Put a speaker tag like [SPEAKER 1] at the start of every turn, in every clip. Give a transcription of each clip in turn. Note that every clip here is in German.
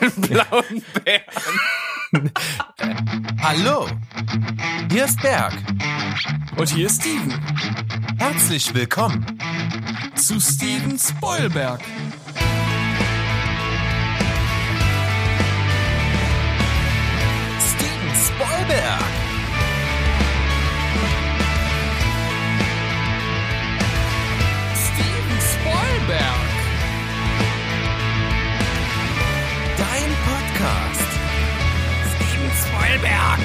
[SPEAKER 1] einen blauen Bären.
[SPEAKER 2] Hallo, hier ist Berg.
[SPEAKER 1] Und hier ist Steven.
[SPEAKER 2] Herzlich willkommen.
[SPEAKER 1] Zu Steven Spoilberg.
[SPEAKER 2] Steven Spoilberg. Podcast.
[SPEAKER 1] Steven Spoilberg.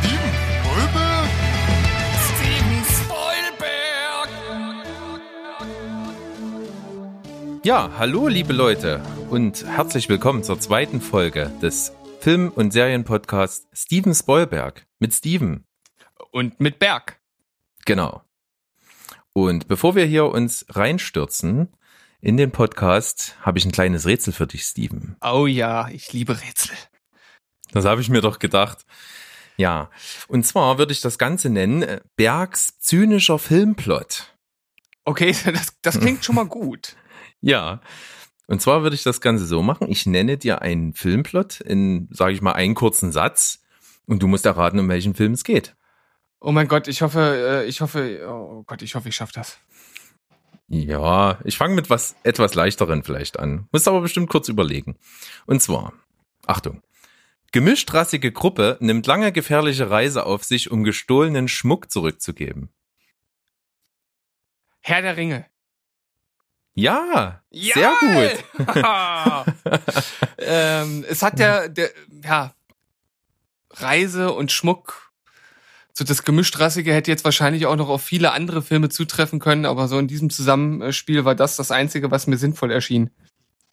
[SPEAKER 2] Steven Spoilberg.
[SPEAKER 1] Steven Spoilberg.
[SPEAKER 3] Ja, hallo liebe Leute und herzlich willkommen zur zweiten Folge des Film- und Serienpodcasts Steven Spoilberg mit Steven.
[SPEAKER 1] Und mit Berg.
[SPEAKER 3] Genau. Und bevor wir hier uns reinstürzen in den Podcast, habe ich ein kleines Rätsel für dich, Steven.
[SPEAKER 1] Oh ja, ich liebe Rätsel.
[SPEAKER 3] Das habe ich mir doch gedacht. Ja, und zwar würde ich das Ganze nennen äh, Bergs zynischer Filmplot.
[SPEAKER 1] Okay, das, das klingt schon mal gut.
[SPEAKER 3] Ja. Und zwar würde ich das Ganze so machen. Ich nenne dir einen Filmplot in, sage ich mal, einen kurzen Satz und du musst erraten, um welchen Film es geht.
[SPEAKER 1] Oh mein Gott, ich hoffe, äh, ich hoffe, oh Gott, ich hoffe, ich schaffe das.
[SPEAKER 3] Ja, ich fange mit was etwas leichteren vielleicht an. Musst aber bestimmt kurz überlegen. Und zwar, Achtung. Gemischtrassige Gruppe nimmt lange gefährliche Reise auf sich, um gestohlenen Schmuck zurückzugeben.
[SPEAKER 1] Herr der Ringe.
[SPEAKER 3] Ja, sehr gut.
[SPEAKER 1] ähm, es hat der, der, ja, Reise und Schmuck. So das Gemischtrassige hätte jetzt wahrscheinlich auch noch auf viele andere Filme zutreffen können, aber so in diesem Zusammenspiel war das das Einzige, was mir sinnvoll erschien.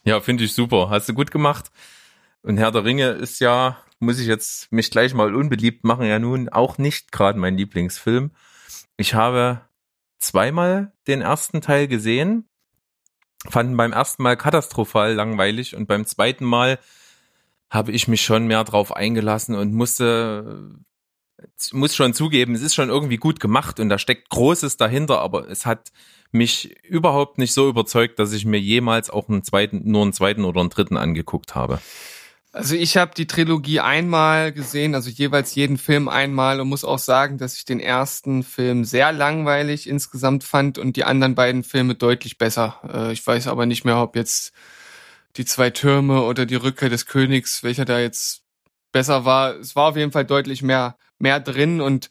[SPEAKER 3] Ja, finde ich super. Hast du gut gemacht. Und Herr der Ringe ist ja, muss ich jetzt mich gleich mal unbeliebt machen, ja nun auch nicht gerade mein Lieblingsfilm. Ich habe zweimal den ersten Teil gesehen, fanden beim ersten Mal katastrophal langweilig und beim zweiten Mal habe ich mich schon mehr drauf eingelassen und musste muss schon zugeben, es ist schon irgendwie gut gemacht und da steckt Großes dahinter, aber es hat mich überhaupt nicht so überzeugt, dass ich mir jemals auch einen zweiten, nur einen zweiten oder einen dritten angeguckt habe.
[SPEAKER 1] Also ich habe die Trilogie einmal gesehen, also jeweils jeden Film einmal und muss auch sagen, dass ich den ersten Film sehr langweilig insgesamt fand und die anderen beiden Filme deutlich besser. Äh, ich weiß aber nicht mehr, ob jetzt die zwei Türme oder die Rückkehr des Königs, welcher da jetzt besser war. Es war auf jeden Fall deutlich mehr, mehr drin und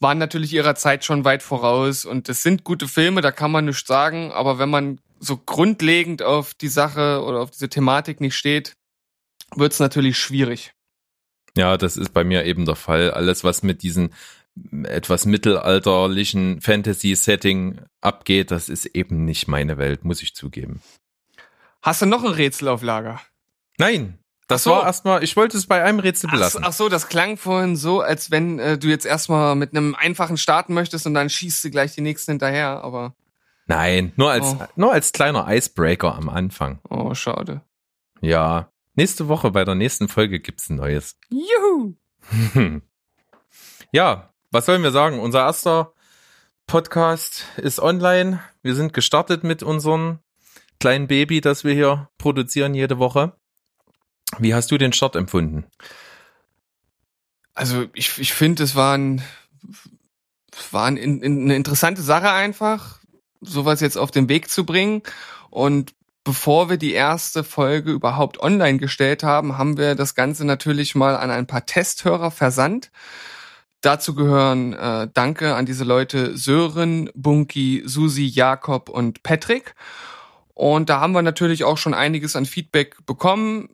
[SPEAKER 1] waren natürlich ihrer Zeit schon weit voraus und es sind gute Filme, da kann man nichts sagen, aber wenn man so grundlegend auf die Sache oder auf diese Thematik nicht steht, wird es natürlich schwierig.
[SPEAKER 3] Ja, das ist bei mir eben der Fall. Alles, was mit diesen etwas mittelalterlichen Fantasy-Setting abgeht, das ist eben nicht meine Welt, muss ich zugeben.
[SPEAKER 1] Hast du noch ein Rätsel auf Lager?
[SPEAKER 3] Nein, das
[SPEAKER 1] Ach so.
[SPEAKER 3] war erstmal, ich wollte es bei einem Rätsel
[SPEAKER 1] Ach,
[SPEAKER 3] belassen.
[SPEAKER 1] ach so, das klang vorhin so, als wenn äh, du jetzt erstmal mit einem einfachen starten möchtest und dann schießt du gleich die nächsten hinterher, aber
[SPEAKER 3] Nein, nur als,
[SPEAKER 1] Oh.
[SPEAKER 3] nur als kleiner Icebreaker am Anfang.
[SPEAKER 1] oh, schade.
[SPEAKER 3] Ja, nächste Woche bei der nächsten Folge gibt's ein neues.
[SPEAKER 1] Juhu!
[SPEAKER 3] Ja, was sollen wir sagen? Unser erster Podcast ist online. Wir sind gestartet mit unserem kleinen Baby, das wir hier produzieren jede Woche. Wie hast du den Start empfunden?
[SPEAKER 1] Also ich, ich finde, es war, ein, war ein, in, in, eine interessante Sache einfach, sowas jetzt auf den Weg zu bringen. Und bevor wir die erste Folge überhaupt online gestellt haben, haben wir das Ganze natürlich mal an ein paar Testhörer versandt. Dazu gehören äh, Danke an diese Leute Sören, Bunky, Susi, Jakob und Patrick. Und da haben wir natürlich auch schon einiges an Feedback bekommen.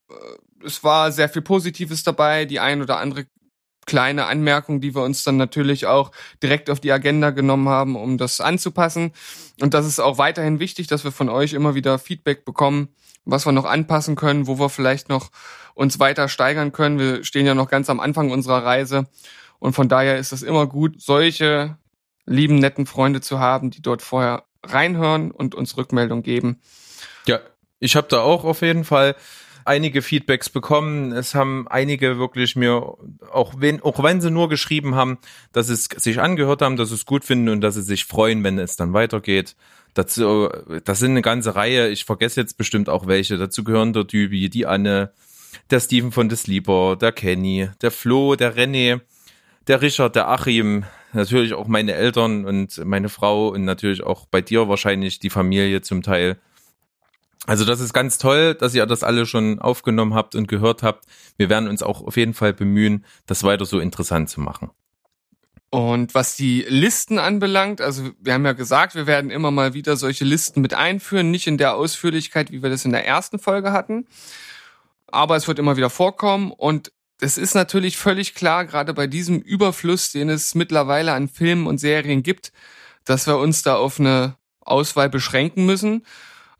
[SPEAKER 1] Es war sehr viel Positives dabei, die ein oder andere kleine Anmerkung, die wir uns dann natürlich auch direkt auf die Agenda genommen haben, um das anzupassen. Und das ist auch weiterhin wichtig, dass wir von euch immer wieder Feedback bekommen, was wir noch anpassen können, wo wir vielleicht noch uns weiter steigern können. Wir stehen ja noch ganz am Anfang unserer Reise. Und von daher ist es immer gut, solche lieben, netten Freunde zu haben, die dort vorher reinhören und uns Rückmeldung geben.
[SPEAKER 3] Ja, ich habe da auch auf jeden Fall einige Feedbacks bekommen. Es haben einige wirklich mir, auch wenn, auch wenn sie nur geschrieben haben, dass es sich angehört haben, dass sie es gut finden und dass sie sich freuen, wenn es dann weitergeht. Dazu, das sind eine ganze Reihe. Ich vergesse jetzt bestimmt auch welche. Dazu gehören der Dübi, die Anne, der Steven von des Lieber, der Kenny, der Flo, der René, der Richard, der Achim, natürlich auch meine Eltern und meine Frau und natürlich auch bei dir wahrscheinlich die Familie zum Teil. Also das ist ganz toll, dass ihr das alle schon aufgenommen habt und gehört habt. Wir werden uns auch auf jeden Fall bemühen, das weiter so interessant zu machen.
[SPEAKER 1] Und was die Listen anbelangt, also wir haben ja gesagt, wir werden immer mal wieder solche Listen mit einführen, nicht in der Ausführlichkeit, wie wir das in der ersten Folge hatten, aber es wird immer wieder vorkommen und es ist natürlich völlig klar, gerade bei diesem Überfluss, den es mittlerweile an Filmen und Serien gibt, dass wir uns da auf eine Auswahl beschränken müssen.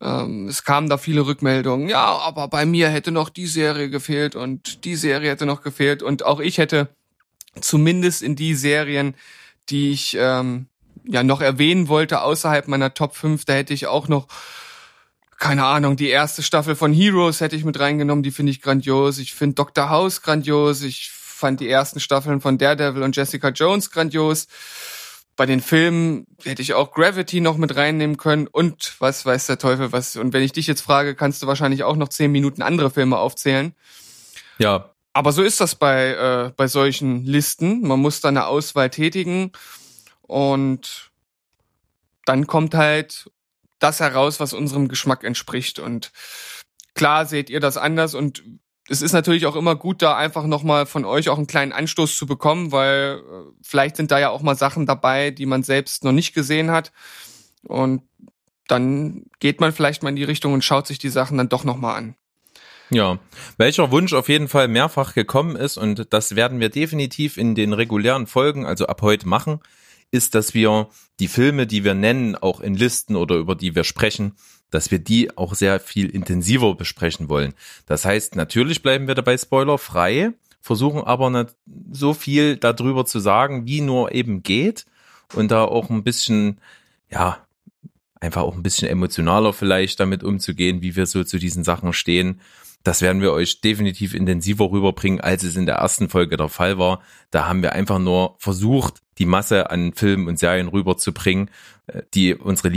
[SPEAKER 1] Ähm, es kamen da viele Rückmeldungen, ja, aber bei mir hätte noch die Serie gefehlt und die Serie hätte noch gefehlt und auch ich hätte zumindest in die Serien, die ich ähm, ja noch erwähnen wollte, außerhalb meiner Top 5, da hätte ich auch noch keine Ahnung, die erste Staffel von Heroes hätte ich mit reingenommen, die finde ich grandios. Ich finde Dr. House grandios. Ich fand die ersten Staffeln von Daredevil und Jessica Jones grandios. Bei den Filmen hätte ich auch Gravity noch mit reinnehmen können und was weiß der Teufel was. Und wenn ich dich jetzt frage, kannst du wahrscheinlich auch noch zehn Minuten andere Filme aufzählen.
[SPEAKER 3] Ja.
[SPEAKER 1] Aber so ist das bei, äh, bei solchen Listen. Man muss da eine Auswahl tätigen und dann kommt halt das heraus, was unserem Geschmack entspricht. Und klar seht ihr das anders und es ist natürlich auch immer gut, da einfach nochmal von euch auch einen kleinen Anstoß zu bekommen, weil äh, vielleicht sind da ja auch mal Sachen dabei, die man selbst noch nicht gesehen hat. Und dann geht man vielleicht mal in die Richtung und schaut sich die Sachen dann doch nochmal an.
[SPEAKER 3] Ja, welcher Wunsch auf jeden Fall mehrfach gekommen ist und das werden wir definitiv in den regulären Folgen, also ab heute machen, ist, dass wir die Filme, die wir nennen, auch in Listen oder über die wir sprechen, dass wir die auch sehr viel intensiver besprechen wollen. Das heißt, natürlich bleiben wir dabei spoilerfrei, versuchen aber nicht so viel darüber zu sagen, wie nur eben geht und da auch ein bisschen, ja, einfach auch ein bisschen emotionaler vielleicht damit umzugehen, wie wir so zu diesen Sachen stehen das werden wir euch definitiv intensiver rüberbringen, als es in der ersten Folge der Fall war. Da haben wir einfach nur versucht, die Masse an Filmen und Serien rüberzubringen, äh, die unsere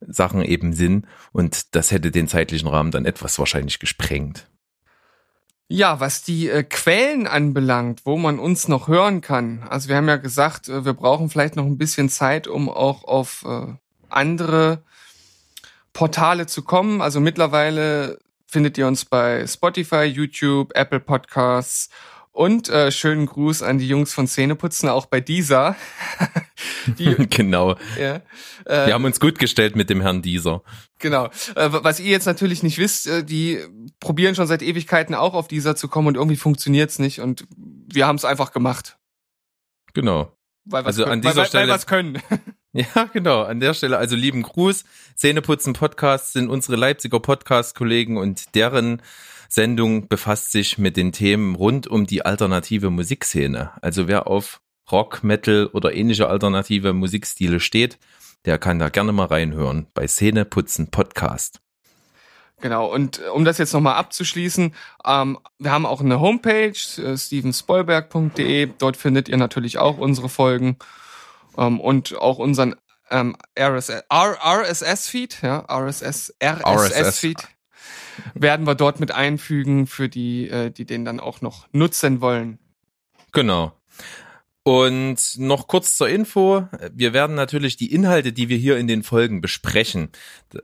[SPEAKER 3] Lieblingssachen eben sind. Und das hätte den zeitlichen Rahmen dann etwas wahrscheinlich gesprengt.
[SPEAKER 1] Ja, was die äh, Quellen anbelangt, wo man uns noch hören kann. Also wir haben ja gesagt, äh, wir brauchen vielleicht noch ein bisschen Zeit, um auch auf äh, andere Portale zu kommen. Also mittlerweile findet ihr uns bei Spotify, YouTube, Apple Podcasts und äh, schönen Gruß an die Jungs von Szeneputzen, auch bei dieser.
[SPEAKER 3] die, genau. Ja, äh, Wir haben uns gut gestellt mit dem Herrn Dieser.
[SPEAKER 1] Genau. Äh, was ihr jetzt natürlich nicht wisst, äh, die probieren schon seit Ewigkeiten auch auf dieser zu kommen und irgendwie funktioniert's nicht und wir haben es einfach gemacht.
[SPEAKER 3] Genau.
[SPEAKER 1] Weil also können, an dieser weil, Stelle. Weil können.
[SPEAKER 3] Ja, genau. An der Stelle also lieben Gruß. Zähneputzen Podcasts sind unsere Leipziger Podcast-Kollegen und deren Sendung befasst sich mit den Themen rund um die alternative Musikszene. Also wer auf Rock, Metal oder ähnliche alternative Musikstile steht, der kann da gerne mal reinhören bei Szeneputzen Podcast.
[SPEAKER 1] Genau, und um das jetzt nochmal abzuschließen, ähm, wir haben auch eine Homepage, äh, stevenspoilberg.de, dort findet ihr natürlich auch unsere Folgen ähm, und auch unseren ähm, RSS-Feed, ja, RSS, RSS-Feed werden wir dort mit einfügen für die, äh, die den dann auch noch nutzen wollen.
[SPEAKER 3] Genau. Und noch kurz zur Info. Wir werden natürlich die Inhalte, die wir hier in den Folgen besprechen,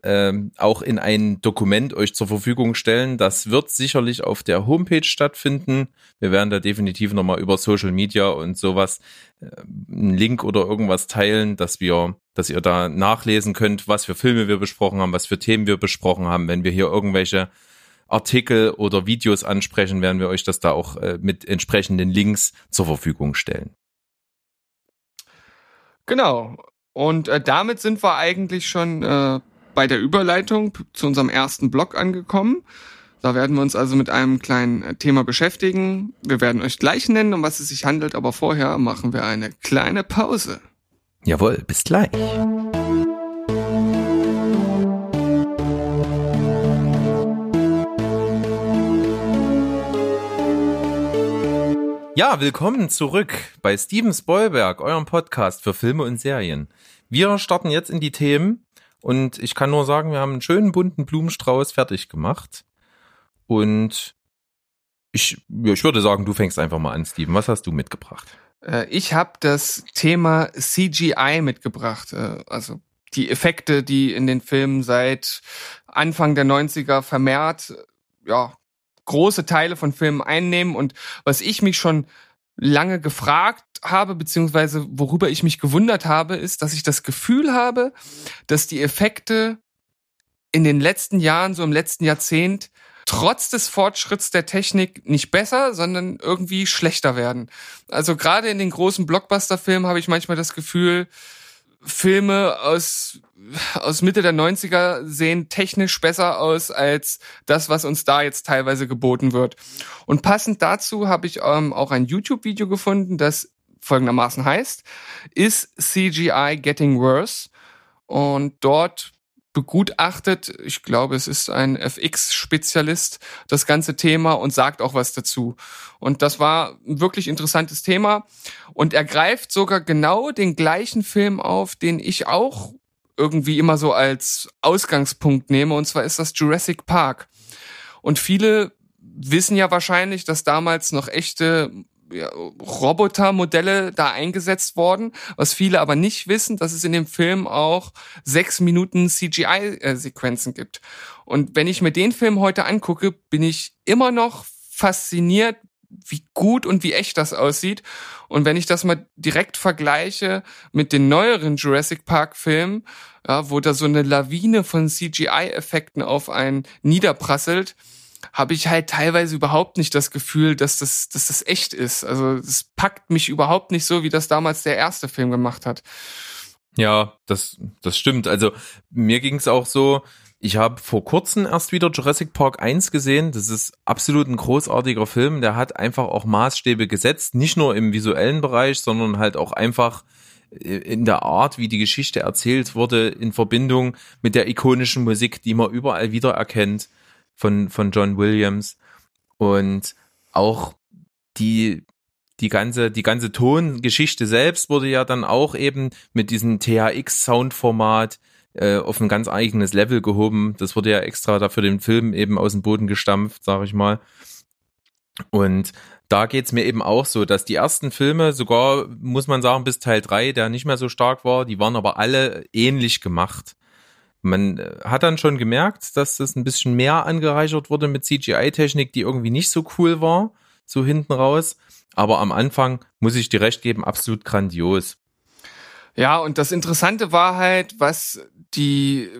[SPEAKER 3] ähm, auch in ein Dokument euch zur Verfügung stellen. Das wird sicherlich auf der Homepage stattfinden. Wir werden da definitiv nochmal über Social Media und sowas äh, einen Link oder irgendwas teilen, dass wir, dass ihr da nachlesen könnt, was für Filme wir besprochen haben, was für Themen wir besprochen haben. Wenn wir hier irgendwelche Artikel oder Videos ansprechen, werden wir euch das da auch äh, mit entsprechenden Links zur Verfügung stellen.
[SPEAKER 1] Genau. Und äh, damit sind wir eigentlich schon äh, bei der Überleitung zu unserem ersten Blog angekommen. Da werden wir uns also mit einem kleinen äh, Thema beschäftigen. Wir werden euch gleich nennen, um was es sich handelt, aber vorher machen wir eine kleine Pause.
[SPEAKER 3] Jawohl, bis gleich. Ja, willkommen zurück bei Steven Spoilberg, eurem Podcast für Filme und Serien. Wir starten jetzt in die Themen und ich kann nur sagen, wir haben einen schönen bunten Blumenstrauß fertig gemacht. Und ich, ich würde sagen, du fängst einfach mal an, Steven. Was hast du mitgebracht?
[SPEAKER 1] Äh, Ich habe das Thema CGI mitgebracht, äh, also die Effekte, die in den Filmen seit Anfang der 90er vermehrt, ja, große Teile von Filmen einnehmen und was ich mich schon lange gefragt habe, beziehungsweise worüber ich mich gewundert habe, ist, dass ich das Gefühl habe, dass die Effekte in den letzten Jahren, so im letzten Jahrzehnt, trotz des Fortschritts der Technik nicht besser, sondern irgendwie schlechter werden. Also gerade in den großen Blockbuster-Filmen habe ich manchmal das Gefühl, Filme aus, aus Mitte der 90er sehen technisch besser aus als das, was uns da jetzt teilweise geboten wird. Und passend dazu habe ich ähm, auch ein YouTube-Video gefunden, das folgendermaßen heißt, Is CGI Getting Worse? Und dort begutachtet, ich glaube, es ist ein FX-Spezialist, das ganze Thema und sagt auch was dazu. Und das war ein wirklich interessantes Thema. Und er greift sogar genau den gleichen Film auf, den ich auch irgendwie immer so als Ausgangspunkt nehme. Und zwar ist das Jurassic Park. Und viele wissen ja wahrscheinlich, dass damals noch echte ja, Robotermodelle da eingesetzt worden. Was viele aber nicht wissen, dass es in dem Film auch sechs Minuten CGI-Sequenzen gibt. Und wenn ich mir den Film heute angucke, bin ich immer noch fasziniert, wie gut und wie echt das aussieht. Und wenn ich das mal direkt vergleiche mit den neueren Jurassic Park Filmen, ja, wo da so eine Lawine von CGI-Effekten auf einen niederprasselt, habe ich halt teilweise überhaupt nicht das Gefühl, dass das, dass das echt ist. Also es packt mich überhaupt nicht so, wie das damals der erste Film gemacht hat.
[SPEAKER 3] Ja, das, das stimmt. Also mir ging es auch so, ich habe vor kurzem erst wieder Jurassic Park 1 gesehen. Das ist absolut ein großartiger Film. Der hat einfach auch Maßstäbe gesetzt, nicht nur im visuellen Bereich, sondern halt auch einfach in der Art, wie die Geschichte erzählt wurde, in Verbindung mit der ikonischen Musik, die man überall wieder erkennt von, von John Williams. Und auch die, die ganze, die ganze Tongeschichte selbst wurde ja dann auch eben mit diesem THX-Soundformat äh, auf ein ganz eigenes Level gehoben. Das wurde ja extra dafür den Film eben aus dem Boden gestampft, sag ich mal. Und da geht's mir eben auch so, dass die ersten Filme, sogar muss man sagen, bis Teil drei, der nicht mehr so stark war, die waren aber alle ähnlich gemacht. Man äh, hat dann schon gemerkt, dass das ein bisschen mehr angereichert wurde mit CGI-Technik, die irgendwie nicht so cool war, so hinten raus. Aber am Anfang muss ich dir recht geben, absolut grandios.
[SPEAKER 1] Ja, und das Interessante war halt, was die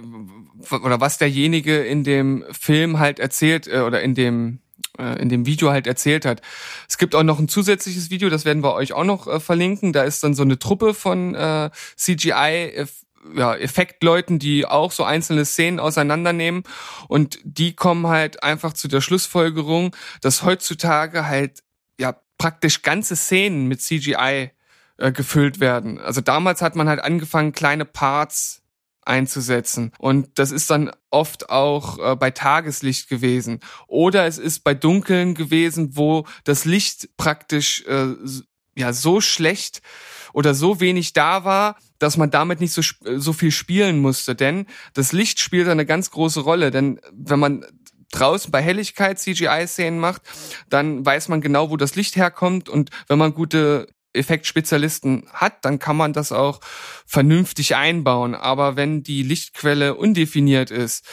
[SPEAKER 1] oder was derjenige in dem Film halt erzählt äh, oder in dem äh, in dem Video halt erzählt hat. Es gibt auch noch ein zusätzliches Video, das werden wir euch auch noch äh, verlinken. Da ist dann so eine Truppe von äh, CGI ja, Effektleuten, die auch so einzelne Szenen auseinandernehmen und die kommen halt einfach zu der Schlussfolgerung, dass heutzutage halt ja praktisch ganze Szenen mit CGI äh, gefüllt werden. Also damals hat man halt angefangen, kleine Parts einzusetzen. Und das ist dann oft auch äh, bei Tageslicht gewesen. Oder es ist bei Dunkeln gewesen, wo das Licht praktisch äh, ja so schlecht oder so wenig da war, dass man damit nicht so, so viel spielen musste. Denn das Licht spielt eine ganz große Rolle. Denn wenn man draußen bei Helligkeit CGI-Szenen macht, dann weiß man genau, wo das Licht herkommt. Und wenn man gute Effektspezialisten hat, dann kann man das auch vernünftig einbauen. Aber wenn die Lichtquelle undefiniert ist,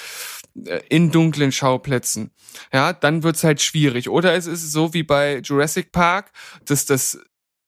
[SPEAKER 1] äh, in dunklen Schauplätzen, ja, dann wird's halt schwierig. Oder es ist so wie bei Jurassic Park, dass das,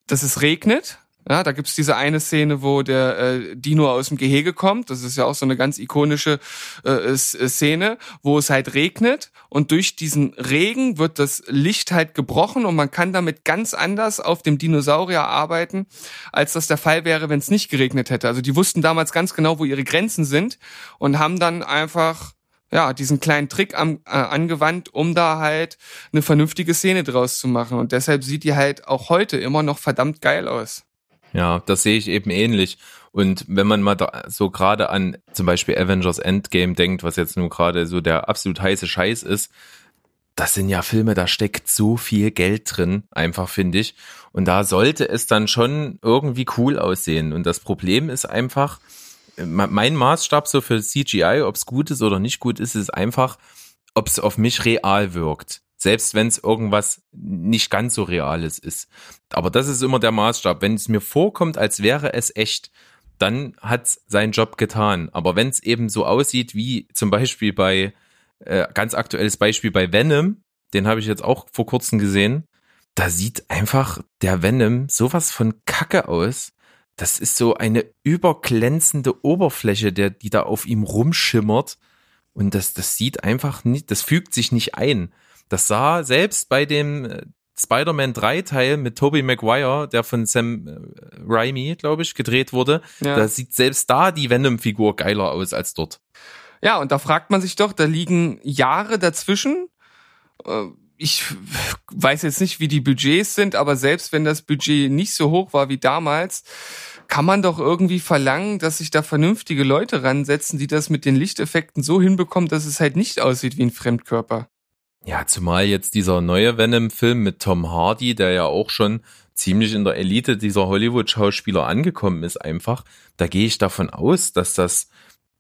[SPEAKER 1] dass es regnet, ja, da gibt's diese eine Szene, wo der äh, Dino aus dem Gehege kommt. Das ist ja auch so eine ganz ikonische äh, äh, Szene, wo es halt regnet und durch diesen Regen wird das Licht halt gebrochen und man kann damit ganz anders auf dem Dinosaurier arbeiten, als das der Fall wäre, wenn es nicht geregnet hätte. Also die wussten damals ganz genau, wo ihre Grenzen sind und haben dann einfach ja, diesen kleinen Trick am, äh, angewandt, um da halt eine vernünftige Szene draus zu machen. Und deshalb sieht die halt auch heute immer noch verdammt geil aus.
[SPEAKER 3] Ja, das sehe ich eben ähnlich. Und wenn man mal so gerade an zum Beispiel Avengers Endgame denkt, was jetzt nun gerade so der absolut heiße Scheiß ist, das sind ja Filme, da steckt so viel Geld drin, einfach finde ich. Und da sollte es dann schon irgendwie cool aussehen. Und das Problem ist einfach, mein Maßstab so für CGI, ob es gut ist oder nicht gut ist, ist einfach, ob es auf mich real wirkt. Selbst wenn es irgendwas nicht ganz so Reales ist. Aber das ist immer der Maßstab. Wenn es mir vorkommt, als wäre es echt, dann hat es seinen Job getan. Aber wenn es eben so aussieht wie zum Beispiel bei, äh, ganz aktuelles Beispiel bei Venom, den habe ich jetzt auch vor kurzem gesehen, da sieht einfach der Venom sowas von Kacke aus das ist so eine überglänzende Oberfläche, der, die da auf ihm rumschimmert. Und das, das sieht einfach nicht, das fügt sich nicht ein. Das sah selbst bei dem äh, Spider-Man 3 Teil mit Tobey Maguire, der von Sam äh, Raimi, glaube ich, gedreht wurde, ja. da sieht selbst da die Venom-Figur geiler aus als dort.
[SPEAKER 1] Ja, und da fragt man sich doch, da liegen Jahre dazwischen. Äh, ich weiß jetzt nicht, wie die Budgets sind, aber selbst wenn das Budget nicht so hoch war wie damals, kann man doch irgendwie verlangen, dass sich da vernünftige Leute ransetzen, die das mit den Lichteffekten so hinbekommen, dass es halt nicht aussieht wie ein Fremdkörper.
[SPEAKER 3] Ja, zumal jetzt dieser neue Venom-Film mit Tom Hardy, der ja auch schon ziemlich in der Elite dieser Hollywood-Schauspieler angekommen ist, einfach. Da gehe ich davon aus, dass das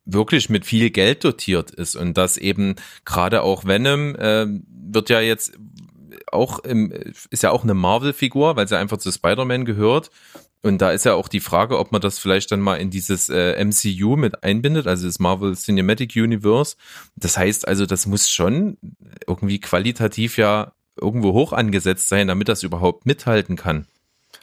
[SPEAKER 3] wirklich mit viel Geld dotiert ist und dass eben gerade auch Venom äh, wird ja jetzt auch im, ist ja auch eine Marvel-Figur, weil sie einfach zu Spider-Man gehört. Und da ist ja auch die Frage, ob man das vielleicht dann mal in dieses äh, MCU mit einbindet, also das Marvel Cinematic Universe. Das heißt also, das muss schon irgendwie qualitativ ja irgendwo hoch angesetzt sein, damit das überhaupt mithalten kann.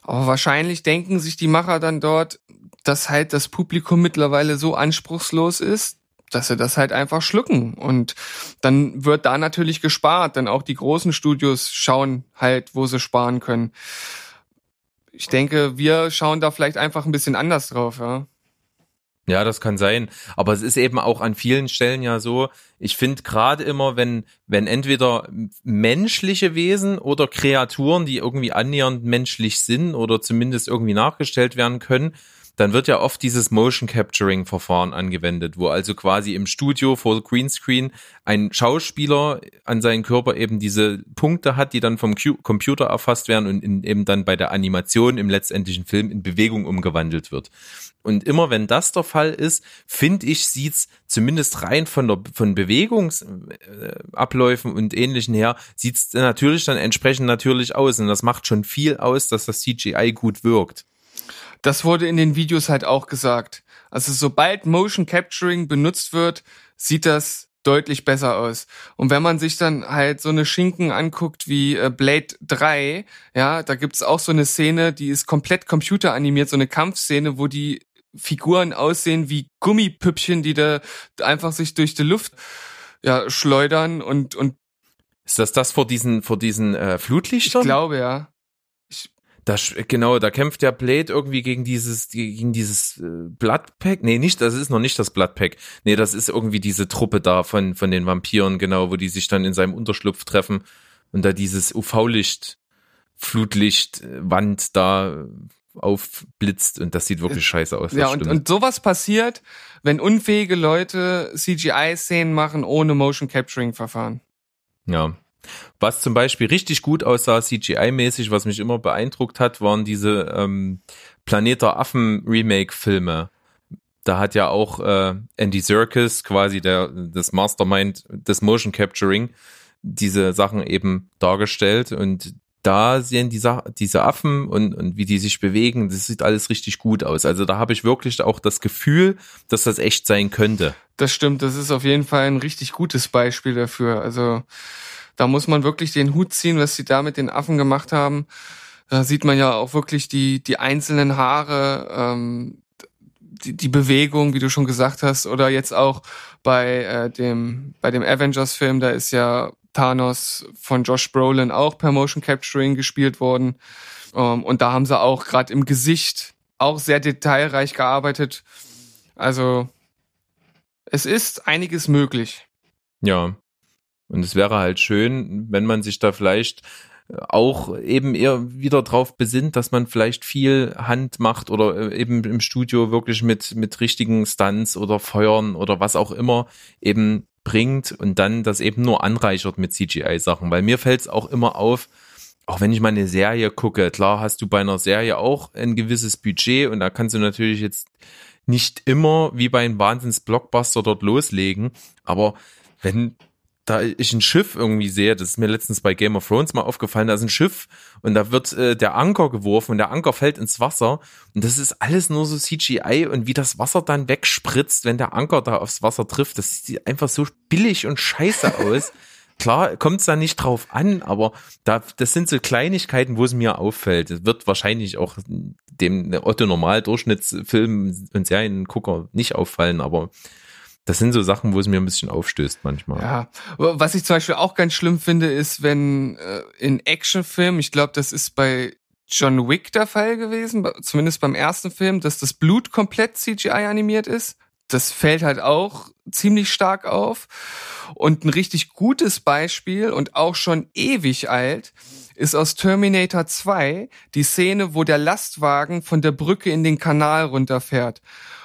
[SPEAKER 1] Aber wahrscheinlich denken sich die Macher dann dort, dass halt das Publikum mittlerweile so anspruchslos ist, dass sie das halt einfach schlucken. Und dann wird da natürlich gespart, denn auch die großen Studios schauen halt, wo sie sparen können. Ich denke, wir schauen da vielleicht einfach ein bisschen anders drauf, ja.
[SPEAKER 3] Ja, das kann sein. Aber es ist eben auch an vielen Stellen ja so, ich finde gerade immer, wenn, wenn entweder menschliche Wesen oder Kreaturen, die irgendwie annähernd menschlich sind oder zumindest irgendwie nachgestellt werden können, dann wird ja oft dieses Motion Capturing Verfahren angewendet, wo also quasi im Studio vor Greenscreen ein Schauspieler an seinen Körper eben diese Punkte hat, die dann vom Q Computer erfasst werden und in, eben dann bei der Animation im letztendlichen Film in Bewegung umgewandelt wird. Und immer wenn das der Fall ist, finde ich, sieht's zumindest rein von der von Bewegungsabläufen und ähnlichen her, sieht's natürlich dann entsprechend natürlich aus. Und das macht schon viel aus, dass das CGI gut wirkt.
[SPEAKER 1] Das wurde in den Videos halt auch gesagt. Also sobald Motion Capturing benutzt wird, sieht das deutlich besser aus. Und wenn man sich dann halt so eine Schinken anguckt wie äh, Blade 3, ja, da gibt's auch so eine Szene, die ist komplett computeranimiert, so eine Kampfszene, wo die Figuren aussehen wie Gummipüppchen, die da einfach sich durch die Luft ja, schleudern und und
[SPEAKER 3] ist das das vor diesen vor diesen äh, Flutlichtern?
[SPEAKER 1] Ich glaube ja.
[SPEAKER 3] Das, genau, da kämpft der Blade irgendwie gegen dieses, gegen dieses äh, Bloodpack. Nee, nicht, das ist noch nicht das Bloodpack. Nee, das ist irgendwie diese Truppe da von, von den Vampiren, genau, wo die sich dann in seinem Unterschlupf treffen und da dieses UV-Licht, Flutlicht, äh, Wand da aufblitzt und das sieht wirklich scheiße aus.
[SPEAKER 1] Ja, und, und sowas passiert, wenn unfähige Leute CGI-Szenen machen ohne Motion Capturing-Verfahren.
[SPEAKER 3] Ja, was zum Beispiel richtig gut aussah, CGI-mäßig, was mich immer beeindruckt hat, waren diese ähm, Planet der Affen-Remake-Filme. Da hat ja auch äh, Andy Serkis, quasi der das Mastermind des Motion Capturing, diese Sachen eben dargestellt und da sehen diese, diese Affen und, und wie die sich bewegen, das sieht alles richtig gut aus. Also da habe ich wirklich auch das Gefühl, dass das echt sein könnte.
[SPEAKER 1] Das stimmt, das ist auf jeden Fall ein richtig gutes Beispiel dafür. Also da muss man wirklich den Hut ziehen, was sie da mit den Affen gemacht haben. Da sieht man ja auch wirklich die, die einzelnen Haare, ähm, die, die Bewegung, wie du schon gesagt hast, oder jetzt auch bei äh, dem bei dem Avengers-Film, da ist ja Thanos von Josh Brolin auch per Motion Capturing gespielt worden. Ähm, und da haben sie auch gerade im Gesicht auch sehr detailreich gearbeitet. Also es ist einiges möglich.
[SPEAKER 3] Ja, und es wäre halt schön, wenn man sich da vielleicht auch eben eher wieder drauf besinnt, dass man vielleicht viel Hand macht oder äh, eben im Studio wirklich mit, mit richtigen Stunts oder Feuern oder was auch immer eben bringt und dann das eben nur anreichert mit CGI-Sachen. Weil mir fällt es auch immer auf, auch wenn ich mal eine Serie gucke, klar hast du bei einer Serie auch ein gewisses Budget und da kannst du natürlich jetzt nicht immer wie bei einem Wahnsinns-Blockbuster dort loslegen, aber wenn da ich ein Schiff irgendwie sehe, das ist mir letztens bei Game of Thrones mal aufgefallen, da ist ein Schiff und da wird äh, der Anker geworfen und der Anker fällt ins Wasser und das ist alles nur so CGI und wie das Wasser dann wegspritzt, wenn der Anker da aufs Wasser trifft, das sieht einfach so billig und scheiße aus. Klar, kommt es da nicht drauf an, aber da, das sind so Kleinigkeiten, wo es mir auffällt. Es wird wahrscheinlich auch dem Otto Normal Durchschnittsfilm und Seriengucker nicht auffallen, aber das sind so Sachen, wo es mir ein bisschen aufstößt manchmal.
[SPEAKER 1] Ja, was ich zum Beispiel auch ganz schlimm finde, ist, wenn äh, in Actionfilmen, ich glaube, das ist bei John Wick der Fall gewesen, zumindest beim ersten Film, dass das Blut komplett CGI animiert ist. Das fällt halt auch ziemlich stark auf. Und ein richtig gutes Beispiel und auch schon ewig alt ist aus Terminator 2 die Szene, wo der Lastwagen von der Brücke in den Kanal runterfährt.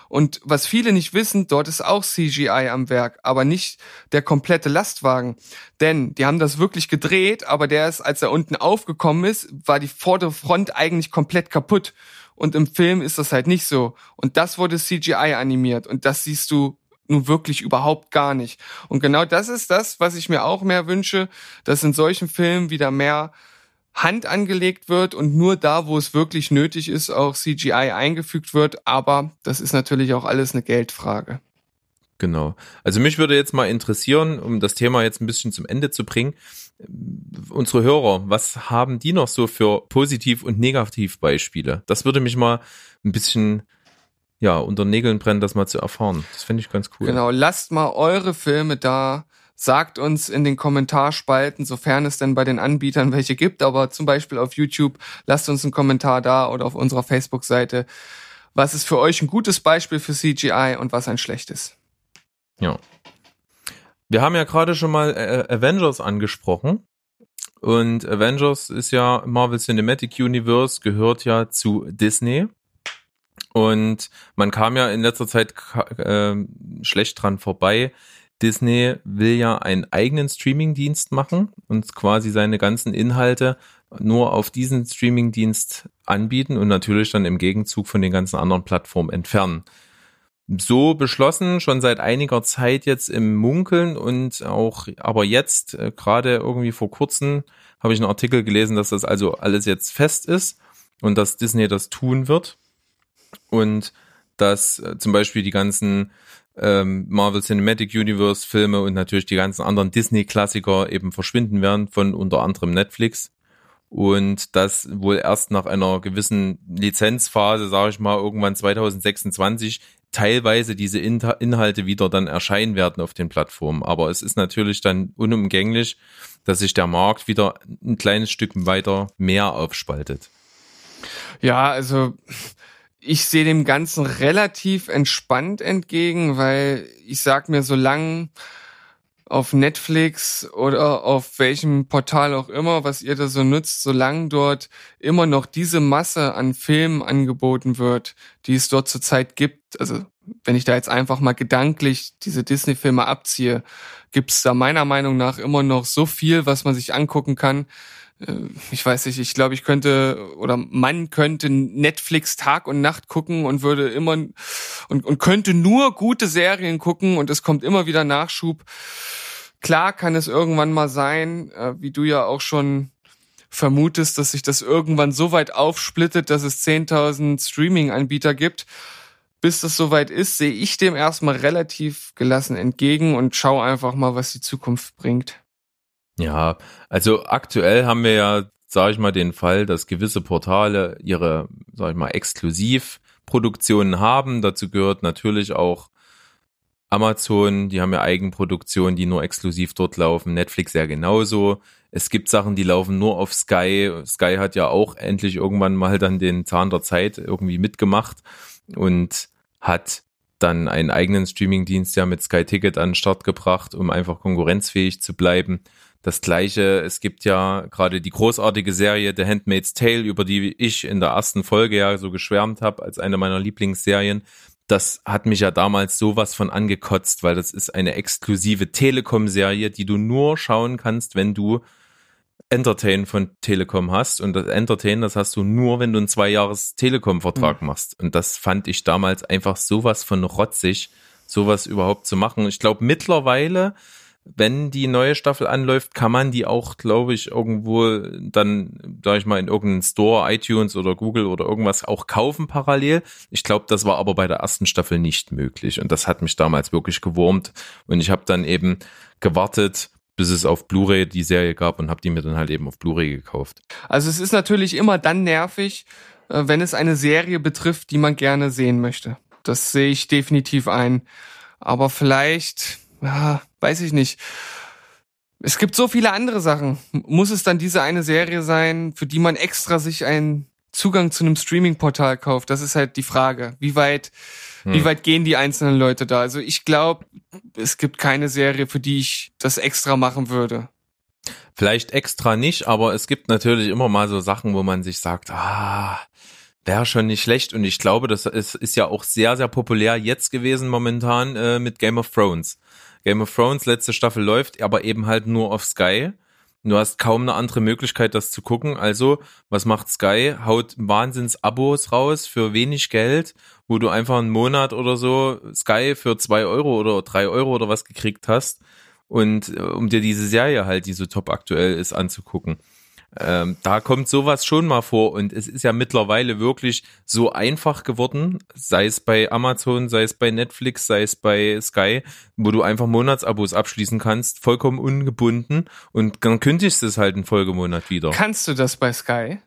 [SPEAKER 1] Und was viele nicht wissen, dort ist auch CGI am Werk, aber nicht der komplette Lastwagen. Denn die haben das wirklich gedreht, aber der ist, als er unten aufgekommen ist, war die vordere Front eigentlich komplett kaputt. Und im Film ist das halt nicht so. Und das wurde CGI animiert. Und das siehst du nun wirklich überhaupt gar nicht. Und genau das ist das, was ich mir auch mehr wünsche, dass in solchen Filmen wieder mehr Hand angelegt wird und nur da, wo es wirklich nötig ist, auch CGI eingefügt wird. Aber das ist natürlich auch alles eine Geldfrage.
[SPEAKER 3] Genau. Also mich würde jetzt mal interessieren, um das Thema jetzt ein bisschen zum Ende zu bringen, unsere Hörer, was haben die noch so für Positiv- und Negativbeispiele? Das würde mich mal ein bisschen ja, unter Nägeln brennen, das mal zu erfahren. Das finde ich ganz cool.
[SPEAKER 1] Genau, lasst mal eure Filme da Sagt uns in den Kommentarspalten, sofern es denn bei den Anbietern welche gibt, aber zum Beispiel auf YouTube, lasst uns einen Kommentar da oder auf unserer Facebook-Seite. Was ist für euch ein gutes Beispiel für CGI und was ein schlechtes?
[SPEAKER 3] Ja. Wir haben ja gerade schon mal äh, Avengers angesprochen. Und Avengers ist ja Marvel Cinematic Universe, gehört ja zu Disney. Und man kam ja in letzter Zeit äh, schlecht dran vorbei, Disney will ja einen eigenen Streamingdienst machen und quasi seine ganzen Inhalte nur auf diesen Streamingdienst anbieten und natürlich dann im Gegenzug von den ganzen anderen Plattformen entfernen. So beschlossen, schon seit einiger Zeit jetzt im Munkeln und auch, aber jetzt, äh, gerade irgendwie vor kurzem, habe ich einen Artikel gelesen, dass das also alles jetzt fest ist und dass Disney das tun wird und dass äh, zum Beispiel die ganzen ähm, Marvel Cinematic Universe Filme und natürlich die ganzen anderen Disney-Klassiker eben verschwinden werden von unter anderem Netflix. Und das wohl erst nach einer gewissen Lizenzphase, sage ich mal, irgendwann 2026 teilweise diese Inhalte wieder dann erscheinen werden auf den Plattformen. Aber es ist natürlich dann unumgänglich, dass sich der Markt wieder ein kleines Stück weiter mehr aufspaltet.
[SPEAKER 1] Ja, also ich sehe dem Ganzen relativ entspannt entgegen, weil ich sag mir, solange auf Netflix oder auf welchem Portal auch immer, was ihr da so nutzt, solange dort immer noch diese Masse an Filmen angeboten wird, die es dort zurzeit gibt, also wenn ich da jetzt einfach mal gedanklich diese Disney-Filme abziehe, gibt es da meiner Meinung nach immer noch so viel, was man sich angucken kann, ich weiß nicht, ich glaube, ich könnte oder man könnte Netflix Tag und Nacht gucken und würde immer und, und könnte nur gute Serien gucken und es kommt immer wieder Nachschub. Klar kann es irgendwann mal sein, äh, wie du ja auch schon vermutest, dass sich das irgendwann so weit aufsplittet, dass es 10.000 Streaming-Anbieter gibt. Bis das soweit ist, sehe ich dem erstmal relativ gelassen entgegen und schaue einfach mal, was die Zukunft bringt.
[SPEAKER 3] Ja, also aktuell haben wir ja, sage ich mal, den Fall, dass gewisse Portale ihre, sage ich mal, Exklusivproduktionen haben. Dazu gehört natürlich auch Amazon, die haben ja Eigenproduktionen, die nur exklusiv dort laufen. Netflix ja genauso. Es gibt Sachen, die laufen nur auf Sky. Sky hat ja auch endlich irgendwann mal dann den Zahn der Zeit irgendwie mitgemacht und hat dann einen eigenen Streamingdienst ja mit Sky Ticket an den Start gebracht, um einfach konkurrenzfähig zu bleiben. Das gleiche, es gibt ja gerade die großartige Serie The Handmaid's Tale, über die ich in der ersten Folge ja so geschwärmt habe, als eine meiner Lieblingsserien. das hat mich ja damals sowas von angekotzt, weil das ist eine exklusive Telekom-Serie, die du nur schauen kannst, wenn du Entertain von Telekom hast. Und das Entertain, das hast du nur, wenn du einen zwei Jahres Telekom-Vertrag mhm. machst. Und das fand ich damals einfach sowas von rotzig, sowas überhaupt zu machen. Ich glaube, mittlerweile wenn die neue Staffel anläuft, kann man die auch, glaube ich, irgendwo dann, sag ich mal, in irgendeinem Store, iTunes oder Google oder irgendwas auch kaufen parallel. Ich glaube, das war aber bei der ersten Staffel nicht möglich und das hat mich damals wirklich gewurmt und ich habe dann eben gewartet, bis es auf Blu-ray die Serie gab und habe die mir dann halt eben auf Blu-ray gekauft.
[SPEAKER 1] Also es ist natürlich immer dann nervig, äh, wenn es eine Serie betrifft, die man gerne sehen möchte. Das sehe ich definitiv ein. Aber vielleicht ja, weiß ich nicht. Es gibt so viele andere Sachen. Muss es dann diese eine Serie sein, für die man extra sich einen Zugang zu einem Streaming-Portal kauft? Das ist halt die Frage. Wie weit, hm. wie weit gehen die einzelnen Leute da? Also ich glaube, es gibt keine Serie, für die ich das extra machen würde.
[SPEAKER 3] Vielleicht extra nicht, aber es gibt natürlich immer mal so Sachen, wo man sich sagt, ah, wäre schon nicht schlecht. Und ich glaube, das ist, ist ja auch sehr, sehr populär jetzt gewesen momentan äh, mit Game of Thrones. Game of Thrones letzte Staffel läuft, aber eben halt nur auf Sky. Du hast kaum eine andere Möglichkeit, das zu gucken. Also, was macht Sky? Haut Wahnsinns-Abos raus für wenig Geld, wo du einfach einen Monat oder so Sky für zwei Euro oder drei Euro oder was gekriegt hast. Und äh, um dir diese Serie halt, die so top aktuell ist, anzugucken. Ähm, da kommt sowas schon mal vor und es ist ja mittlerweile wirklich so einfach geworden, sei es bei Amazon, sei es bei Netflix, sei es bei Sky, wo du einfach Monatsabos abschließen kannst, vollkommen ungebunden und dann kündigst du es halt einen Folgemonat wieder.
[SPEAKER 1] Kannst du das bei Sky?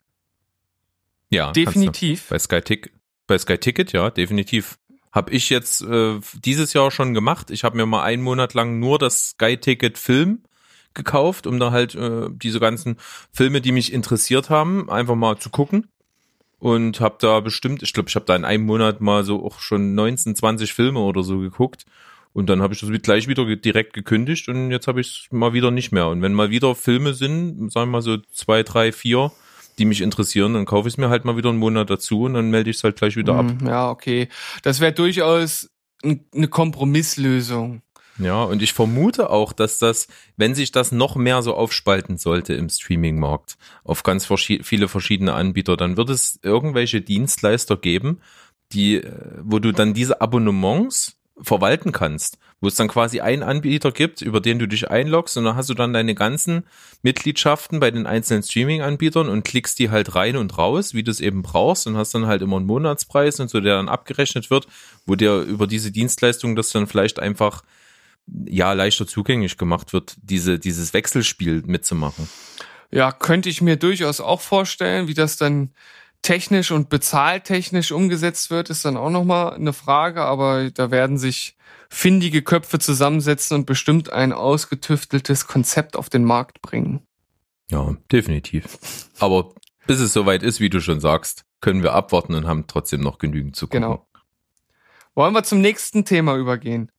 [SPEAKER 3] Ja,
[SPEAKER 1] definitiv.
[SPEAKER 3] Bei Sky Tick, bei Sky Ticket, ja, definitiv. Hab ich jetzt äh, dieses Jahr schon gemacht. Ich habe mir mal einen Monat lang nur das Sky Ticket Film gekauft, um da halt äh, diese ganzen Filme, die mich interessiert haben, einfach mal zu gucken. Und habe da bestimmt, ich glaube, ich habe da in einem Monat mal so auch schon 19, 20 Filme oder so geguckt. Und dann habe ich das gleich wieder direkt gekündigt und jetzt habe ich es mal wieder nicht mehr. Und wenn mal wieder Filme sind, sagen wir mal so zwei, drei, vier, die mich interessieren, dann kaufe ich es mir halt mal wieder einen Monat dazu und dann melde ich es halt gleich wieder ab.
[SPEAKER 1] Hm, ja, okay. Das wäre durchaus eine Kompromisslösung.
[SPEAKER 3] Ja, und ich vermute auch, dass das, wenn sich das noch mehr so aufspalten sollte im Streaming-Markt auf ganz verschi viele verschiedene Anbieter, dann wird es irgendwelche Dienstleister geben, die, äh, wo du dann diese Abonnements verwalten kannst, wo es dann quasi einen Anbieter gibt, über den du dich einloggst und dann hast du dann deine ganzen Mitgliedschaften bei den einzelnen Streaming-Anbietern und klickst die halt rein und raus, wie du es eben brauchst und hast dann halt immer einen Monatspreis und so, der dann abgerechnet wird, wo dir über diese Dienstleistung das dann vielleicht einfach ja leichter zugänglich gemacht wird, diese, dieses Wechselspiel mitzumachen.
[SPEAKER 1] Ja, könnte ich mir durchaus auch vorstellen, wie das dann technisch und bezahltechnisch umgesetzt wird, ist dann auch nochmal eine Frage, aber da werden sich findige Köpfe zusammensetzen und bestimmt ein ausgetüfteltes Konzept auf den Markt bringen.
[SPEAKER 3] Ja, definitiv. Aber bis es soweit ist, wie du schon sagst, können wir abwarten und haben trotzdem noch genügend zu gucken. Genau.
[SPEAKER 1] Wollen wir zum nächsten Thema übergehen?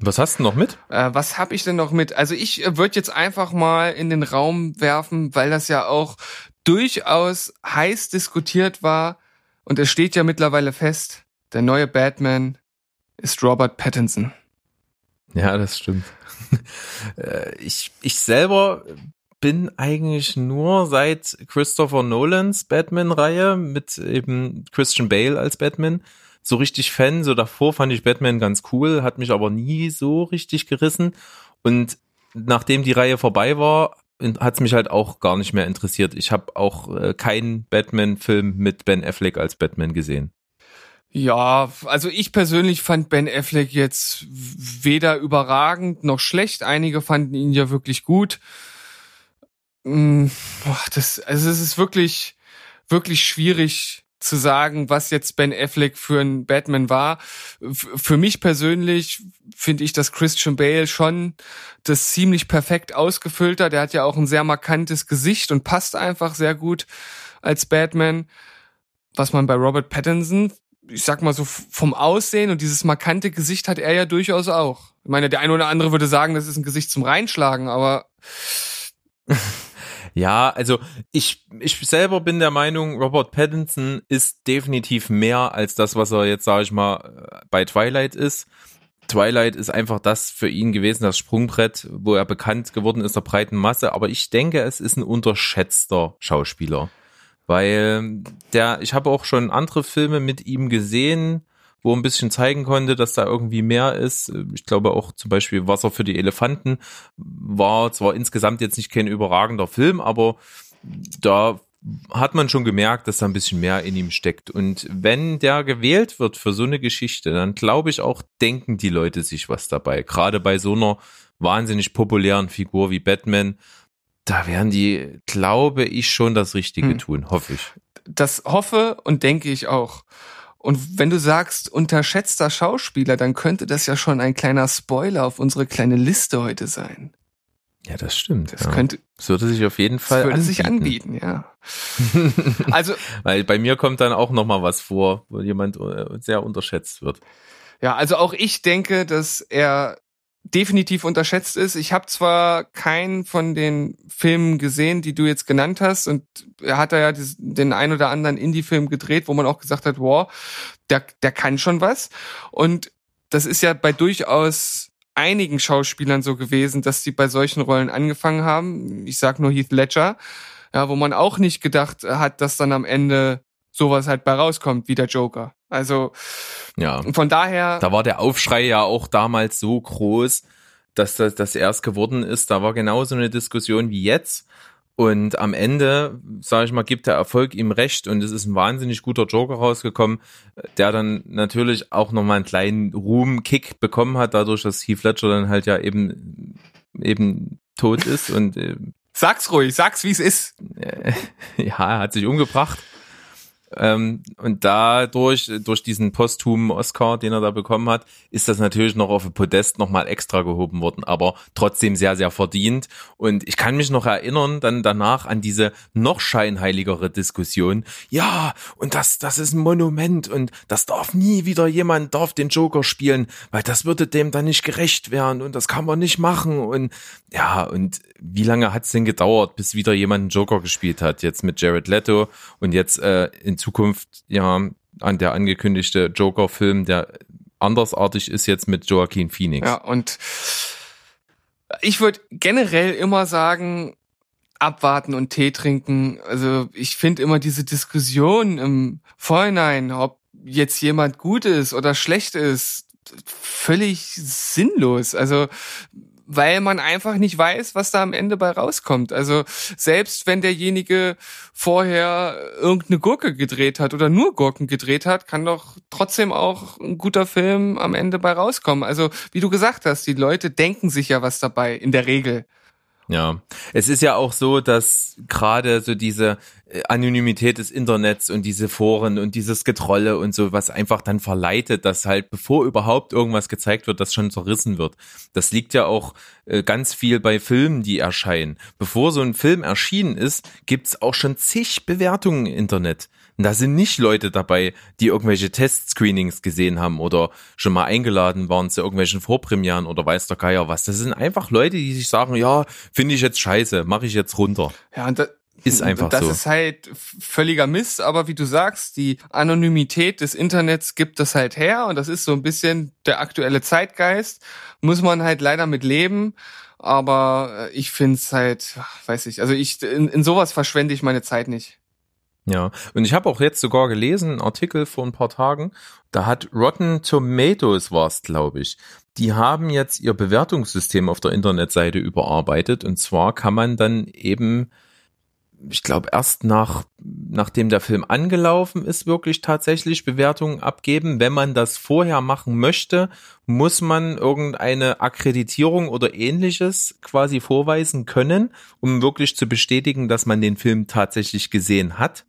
[SPEAKER 3] Was hast du noch mit?
[SPEAKER 1] Äh, was habe ich denn noch mit? Also ich äh, würde jetzt einfach mal in den Raum werfen, weil das ja auch durchaus heiß diskutiert war und es steht ja mittlerweile fest, der neue Batman ist Robert Pattinson.
[SPEAKER 3] Ja, das stimmt. Äh, ich, ich selber bin eigentlich nur seit Christopher Nolans Batman-Reihe mit eben Christian Bale als Batman so richtig Fan. So davor fand ich Batman ganz cool, hat mich aber nie so richtig gerissen. Und nachdem die Reihe vorbei war, hat es mich halt auch gar nicht mehr interessiert. Ich habe auch äh, keinen Batman-Film mit Ben Affleck als Batman gesehen.
[SPEAKER 1] Ja, also ich persönlich fand Ben Affleck jetzt weder überragend noch schlecht. Einige fanden ihn ja wirklich gut. Hm, das, also es ist wirklich, wirklich schwierig, zu sagen, was jetzt Ben Affleck für ein Batman war. für mich persönlich finde ich, dass Christian Bale schon das ziemlich perfekt ausgefüllt hat. Der hat ja auch ein sehr markantes Gesicht und passt einfach sehr gut als Batman. Was man bei Robert Pattinson, ich sag mal so vom Aussehen und dieses markante Gesicht hat er ja durchaus auch. Ich meine, der eine oder andere würde sagen, das ist ein Gesicht zum Reinschlagen, aber
[SPEAKER 3] Ja, also ich, ich selber bin der Meinung, Robert Pattinson ist definitiv mehr als das, was er jetzt, sage ich mal, bei Twilight ist. Twilight ist einfach das für ihn gewesen, das Sprungbrett, wo er bekannt geworden ist der breiten Masse. Aber ich denke, es ist ein unterschätzter Schauspieler. Weil der, ich habe auch schon andere Filme mit ihm gesehen, wo ein bisschen zeigen konnte, dass da irgendwie mehr ist. Ich glaube auch zum Beispiel Wasser für die Elefanten war zwar insgesamt jetzt nicht kein überragender Film, aber da hat man schon gemerkt, dass da ein bisschen mehr in ihm steckt. Und wenn der gewählt wird für so eine Geschichte, dann glaube ich auch, denken die Leute sich was dabei. Gerade bei so einer wahnsinnig populären Figur wie Batman, da werden die, glaube ich, schon das Richtige hm. tun, hoffe ich.
[SPEAKER 1] Das hoffe und denke ich auch. Und wenn du sagst, unterschätzter Schauspieler, dann könnte das ja schon ein kleiner Spoiler auf unsere kleine Liste heute sein.
[SPEAKER 3] Ja, das stimmt.
[SPEAKER 1] Das
[SPEAKER 3] ja.
[SPEAKER 1] könnte,
[SPEAKER 3] das würde sich auf jeden Fall
[SPEAKER 1] das würde
[SPEAKER 3] anbieten.
[SPEAKER 1] sich anbieten, ja.
[SPEAKER 3] also, weil bei mir kommt dann auch noch mal was vor, wo jemand äh, sehr unterschätzt wird.
[SPEAKER 1] Ja, also auch ich denke, dass er definitiv unterschätzt ist. Ich habe zwar keinen von den Filmen gesehen, die du jetzt genannt hast, und er hat da ja den ein oder anderen Indie-Film gedreht, wo man auch gesagt hat, wow, der, der kann schon was. Und das ist ja bei durchaus einigen Schauspielern so gewesen, dass sie bei solchen Rollen angefangen haben. Ich sag nur Heath Ledger, ja, wo man auch nicht gedacht hat, dass dann am Ende sowas halt bei rauskommt wie der Joker. Also
[SPEAKER 3] ja.
[SPEAKER 1] von daher.
[SPEAKER 3] Da war der Aufschrei ja auch damals so groß, dass das, das erst geworden ist. Da war genauso eine Diskussion wie jetzt. Und am Ende, sage ich mal, gibt der Erfolg ihm recht und es ist ein wahnsinnig guter Joker rausgekommen, der dann natürlich auch nochmal einen kleinen Ruhm-Kick bekommen hat, dadurch, dass Heath Ledger dann halt ja eben eben tot ist und äh,
[SPEAKER 1] Sag's ruhig, sag's wie es ist.
[SPEAKER 3] Ja, er hat sich umgebracht. Ähm, und dadurch, durch diesen posthumen Oscar, den er da bekommen hat, ist das natürlich noch auf ein Podest nochmal extra gehoben worden, aber trotzdem sehr, sehr verdient. Und ich kann mich noch erinnern, dann danach an diese noch scheinheiligere Diskussion. Ja, und das, das ist ein Monument und das darf nie wieder jemand darf den Joker spielen, weil das würde dem dann nicht gerecht werden und das kann man nicht machen. Und ja, und wie lange hat's denn gedauert, bis wieder jemand einen Joker gespielt hat? Jetzt mit Jared Leto und jetzt äh, in Zukunft ja an der angekündigte Joker-Film, der andersartig ist jetzt mit Joaquin Phoenix.
[SPEAKER 1] Ja, und ich würde generell immer sagen, abwarten und Tee trinken. Also ich finde immer diese Diskussion im Vorhinein, ob jetzt jemand gut ist oder schlecht ist, völlig sinnlos. Also weil man einfach nicht weiß, was da am Ende bei rauskommt. Also selbst wenn derjenige vorher irgendeine Gurke gedreht hat oder nur Gurken gedreht hat, kann doch trotzdem auch ein guter Film am Ende bei rauskommen. Also wie du gesagt hast, die Leute denken sich ja was dabei in der Regel.
[SPEAKER 3] Ja, es ist ja auch so, dass gerade so diese äh, Anonymität des Internets und diese Foren und dieses Getrolle und so, was einfach dann verleitet, dass halt bevor überhaupt irgendwas gezeigt wird, das schon zerrissen wird. Das liegt ja auch äh, ganz viel bei Filmen, die erscheinen. Bevor so ein Film erschienen ist, gibt's auch schon zig Bewertungen im Internet. Und da sind nicht Leute dabei, die irgendwelche Testscreenings gesehen haben oder schon mal eingeladen waren zu irgendwelchen Vorpremieren oder weiß der Geier was. Das sind einfach Leute, die sich sagen, ja, finde ich jetzt scheiße, mache ich jetzt runter.
[SPEAKER 1] Ja, und da, ist einfach das so. Das ist halt völliger Mist, aber wie du sagst, die Anonymität des Internets gibt das halt her und das ist so ein bisschen der aktuelle Zeitgeist. Muss man halt leider mit leben. Aber ich finde es halt, weiß ich, also ich in, in sowas verschwende ich meine Zeit nicht.
[SPEAKER 3] Ja, und ich habe auch jetzt sogar gelesen, einen Artikel vor ein paar Tagen, da hat Rotten Tomatoes war's, glaube ich. Die haben jetzt ihr Bewertungssystem auf der Internetseite überarbeitet und zwar kann man dann eben ich glaube, erst nach, nachdem der Film angelaufen ist, wirklich tatsächlich Bewertungen abgeben. Wenn man das vorher machen möchte, muss man irgendeine Akkreditierung oder ähnliches quasi vorweisen können, um wirklich zu bestätigen, dass man den Film tatsächlich gesehen hat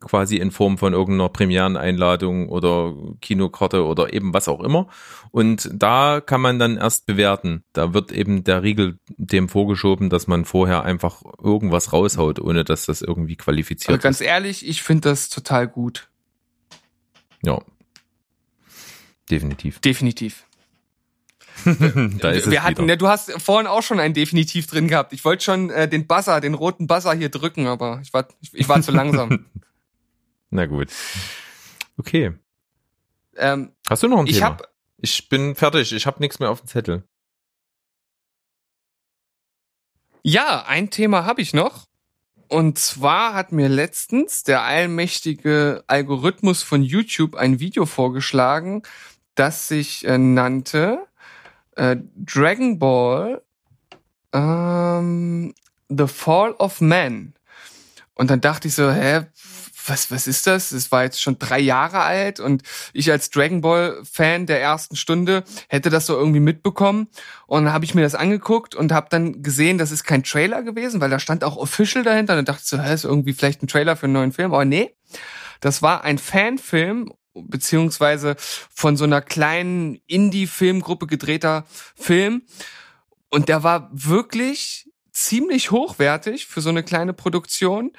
[SPEAKER 3] quasi in Form von irgendeiner Premiereneinladung oder Kinokarte oder eben was auch immer. Und da kann man dann erst bewerten. Da wird eben der Riegel dem vorgeschoben, dass man vorher einfach irgendwas raushaut, ohne dass das irgendwie qualifiziert
[SPEAKER 1] Aber ganz ist. ehrlich, ich finde das total gut.
[SPEAKER 3] Ja. Definitiv.
[SPEAKER 1] Definitiv.
[SPEAKER 3] da ist
[SPEAKER 1] wir
[SPEAKER 3] es
[SPEAKER 1] hatten,
[SPEAKER 3] wieder.
[SPEAKER 1] ja, du hast vorhin auch schon einen definitiv drin gehabt. Ich wollte schon äh, den Buzzer, den roten Buzzer hier drücken, aber ich war, ich, ich war zu langsam.
[SPEAKER 3] Na gut. Okay.
[SPEAKER 1] ähm,
[SPEAKER 3] Hast du noch ein
[SPEAKER 1] ich
[SPEAKER 3] Thema?
[SPEAKER 1] habe
[SPEAKER 3] ich bin fertig. Ich habe nichts mehr auf dem Zettel.
[SPEAKER 1] Ja, ein Thema habe ich noch. Und zwar hat mir letztens der allmächtige Algorithmus von YouTube ein Video vorgeschlagen, das sich äh, nannte äh, Dragon Ball ähm, The Fall of Man. Und dann dachte ich so, hä, was, was ist das? Es war jetzt schon drei Jahre alt und ich als Dragon Ball Fan der ersten Stunde hätte das so irgendwie mitbekommen. Und dann habe ich mir das angeguckt und habe dann gesehen, das ist kein Trailer gewesen, weil da stand auch Official dahinter. Und dachte so, hä, ist irgendwie vielleicht ein Trailer für einen neuen Film. Aber nee, das war ein Fanfilm beziehungsweise von so einer kleinen Indie-Filmgruppe gedrehter Film. Und der war wirklich ziemlich hochwertig für so eine kleine Produktion.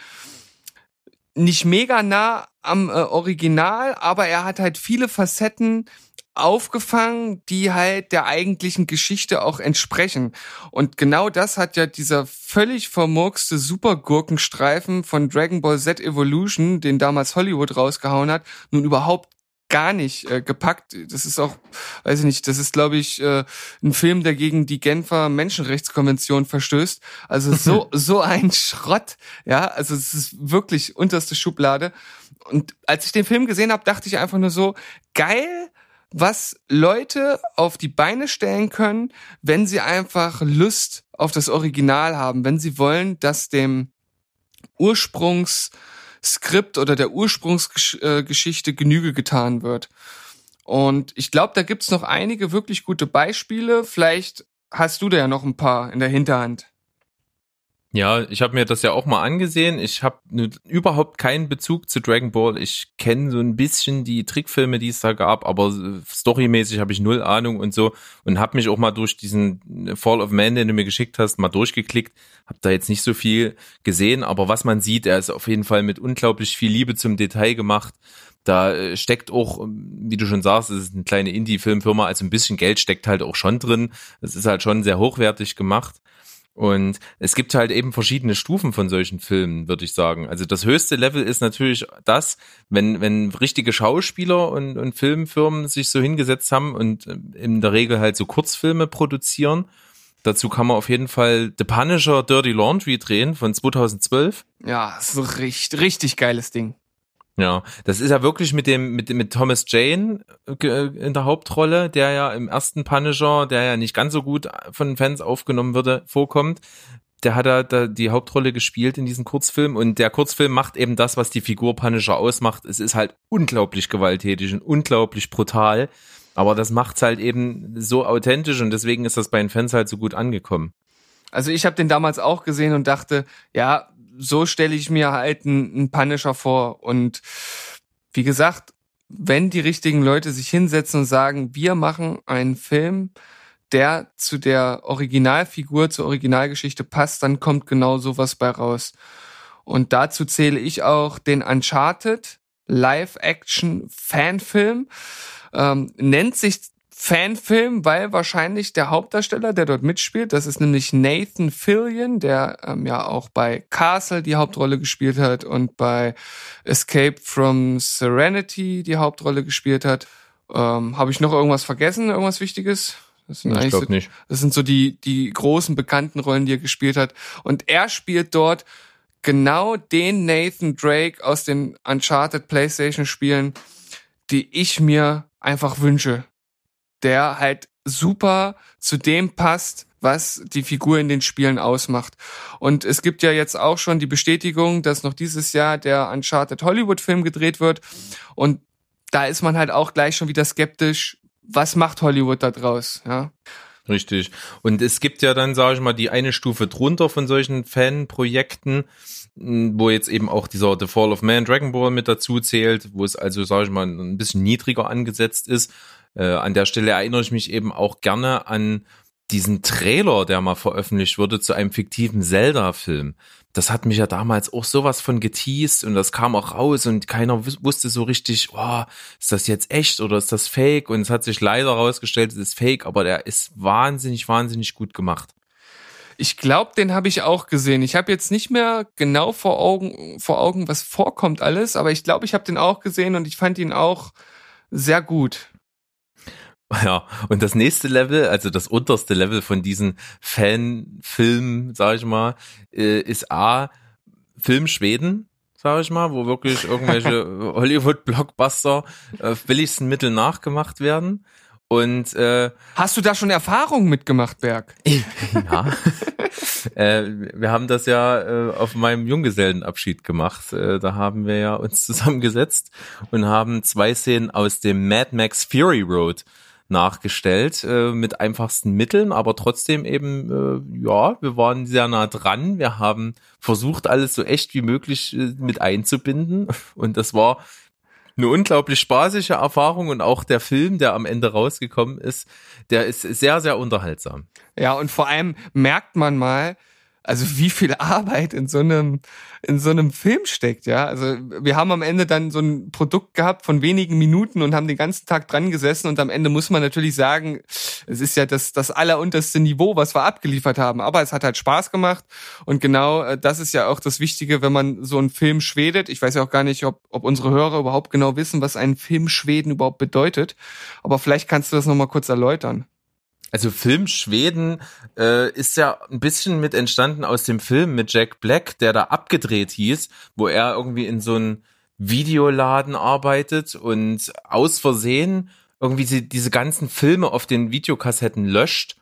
[SPEAKER 1] Nicht mega nah am äh, Original, aber er hat halt viele Facetten aufgefangen, die halt der eigentlichen Geschichte auch entsprechen. Und genau das hat ja dieser völlig vermurkste Supergurkenstreifen von Dragon Ball Z Evolution, den damals Hollywood rausgehauen hat, nun überhaupt gar nicht äh, gepackt. Das ist auch, weiß ich nicht, das ist, glaube ich, äh, ein Film, der gegen die Genfer Menschenrechtskonvention verstößt. Also so, so ein Schrott, ja, also es ist wirklich unterste Schublade. Und als ich den Film gesehen habe, dachte ich einfach nur so, geil, was Leute auf die Beine stellen können, wenn sie einfach Lust auf das Original haben, wenn sie wollen, dass dem Ursprungsskript oder der Ursprungsgeschichte Genüge getan wird. Und ich glaube, da gibt's noch einige wirklich gute Beispiele. Vielleicht hast du da ja noch ein paar in der Hinterhand.
[SPEAKER 3] Ja, ich habe mir das ja auch mal angesehen. Ich habe überhaupt keinen Bezug zu Dragon Ball. Ich kenne so ein bisschen die Trickfilme, die es da gab, aber storymäßig habe ich null Ahnung und so und habe mich auch mal durch diesen Fall of Man, den du mir geschickt hast, mal durchgeklickt. Habe da jetzt nicht so viel gesehen, aber was man sieht, er ist auf jeden Fall mit unglaublich viel Liebe zum Detail gemacht. Da äh, steckt auch, wie du schon sagst, es ist eine kleine Indie-Filmfirma, also ein bisschen Geld steckt halt auch schon drin. Es ist halt schon sehr hochwertig gemacht. Und es gibt halt eben verschiedene Stufen von solchen Filmen, würde ich sagen. Also das höchste Level ist natürlich das, wenn, wenn richtige Schauspieler und, und Filmfirmen sich so hingesetzt haben und in der Regel halt so Kurzfilme produzieren. Dazu kann man auf jeden Fall The Punisher Dirty Laundry drehen von 2012.
[SPEAKER 1] Ja, so richtig, richtig geiles Ding.
[SPEAKER 3] Ja, das ist ja wirklich mit dem mit mit Thomas Jane in der Hauptrolle, der ja im ersten Punisher, der ja nicht ganz so gut von Fans aufgenommen würde, vorkommt. Der hat da, da die Hauptrolle gespielt in diesem Kurzfilm und der Kurzfilm macht eben das, was die Figur Punisher ausmacht. Es ist halt unglaublich gewalttätig und unglaublich brutal, aber das macht's halt eben so authentisch und deswegen ist das bei den Fans halt so gut angekommen.
[SPEAKER 1] Also ich habe den damals auch gesehen und dachte, ja, so stelle ich mir halt einen, Punisher vor. Und wie gesagt, wenn die richtigen Leute sich hinsetzen und sagen, wir machen einen Film, der zu der Originalfigur, zur Originalgeschichte passt, dann kommt genau sowas bei raus. Und dazu zähle ich auch den Uncharted Live-Action-Fanfilm. Ähm, nennt sich Fanfilm, weil wahrscheinlich der Hauptdarsteller, der dort mitspielt, das ist nämlich Nathan Fillion, der ähm, ja auch bei Castle die Hauptrolle gespielt hat und bei Escape from Serenity die Hauptrolle gespielt hat. Ähm, Habe ich noch irgendwas vergessen, irgendwas Wichtiges? Das sind
[SPEAKER 3] Ich
[SPEAKER 1] so,
[SPEAKER 3] nicht.
[SPEAKER 1] das sind so die, die großen bekannten Rollen, die er gespielt hat. Und er spielt dort genau den Nathan Drake aus den Uncharted PlayStation Spielen, die ich mir einfach wünsche. Der halt super zu dem passt, was die Figur in den Spielen ausmacht. Und es gibt ja jetzt auch schon die Bestätigung, dass noch dieses Jahr der Uncharted Hollywood Film gedreht wird. Und da ist man halt auch gleich schon wieder skeptisch, was macht Hollywood da draus, ja?
[SPEAKER 3] Richtig. Und es gibt ja dann, sage ich mal, die eine Stufe drunter von solchen Fanprojekten, mh, wo jetzt eben auch dieser The Fall of Man Dragon Ball mit dazu zählt, wo es also, sage ich mal, ein bisschen niedriger angesetzt ist. Äh, an der Stelle erinnere ich mich eben auch gerne an diesen Trailer, der mal veröffentlicht wurde zu einem fiktiven Zelda-Film, das hat mich ja damals auch sowas von geteased und das kam auch raus und keiner wus- wusste so richtig, oh, ist das jetzt echt oder ist das fake? Und es hat sich leider herausgestellt, es ist fake, aber der ist wahnsinnig, wahnsinnig gut gemacht.
[SPEAKER 1] Ich glaube, den habe ich auch gesehen. Ich habe jetzt nicht mehr genau vor Augen, vor Augen, was vorkommt alles, aber ich glaube, ich habe den auch gesehen und ich fand ihn auch sehr gut.
[SPEAKER 3] Ja, und das nächste Level, also das unterste Level von diesen Fanfilmen, sag ich mal, äh, ist A, Film Schweden, sag ich mal, wo wirklich irgendwelche Hollywood-Blockbuster äh, billigsten Mittel nachgemacht werden. Und äh,
[SPEAKER 1] Hast du da schon Erfahrungen mitgemacht, Berg?
[SPEAKER 3] ja, äh, wir haben das ja äh, auf meinem Junggesellenabschied gemacht. Äh, da haben wir ja uns zusammengesetzt und haben zwei Szenen aus dem Mad Max Fury Road nachgestellt äh, mit einfachsten Mitteln, aber trotzdem eben, äh, ja, wir waren sehr nah dran. Wir haben versucht, alles so echt wie möglich äh, mit einzubinden und das war eine unglaublich spaßige Erfahrung und auch der Film, der am Ende rausgekommen ist, der ist sehr, sehr unterhaltsam.
[SPEAKER 1] Ja, und vor allem merkt man mal, also wie viel Arbeit in so einem in so einem Film steckt, ja. Also wir haben am Ende dann so ein Produkt gehabt von wenigen Minuten und haben den ganzen Tag dran gesessen und am Ende muss man natürlich sagen, es ist ja das das allerunterste Niveau, was wir abgeliefert haben, aber es hat halt Spaß gemacht und genau äh, das ist ja auch das Wichtige, wenn man so einen Film schwedet. Ich weiß ja auch gar nicht, ob ob unsere Hörer überhaupt genau wissen, was ein Film Schweden überhaupt bedeutet, aber vielleicht kannst du das noch mal kurz erläutern.
[SPEAKER 3] Also Film Schweden äh, ist ja ein bisschen mit entstanden aus dem Film mit Jack Black, der da abgedreht hieß, wo er irgendwie in so einem Videoladen arbeitet und aus Versehen irgendwie diese ganzen Filme auf den Videokassetten löscht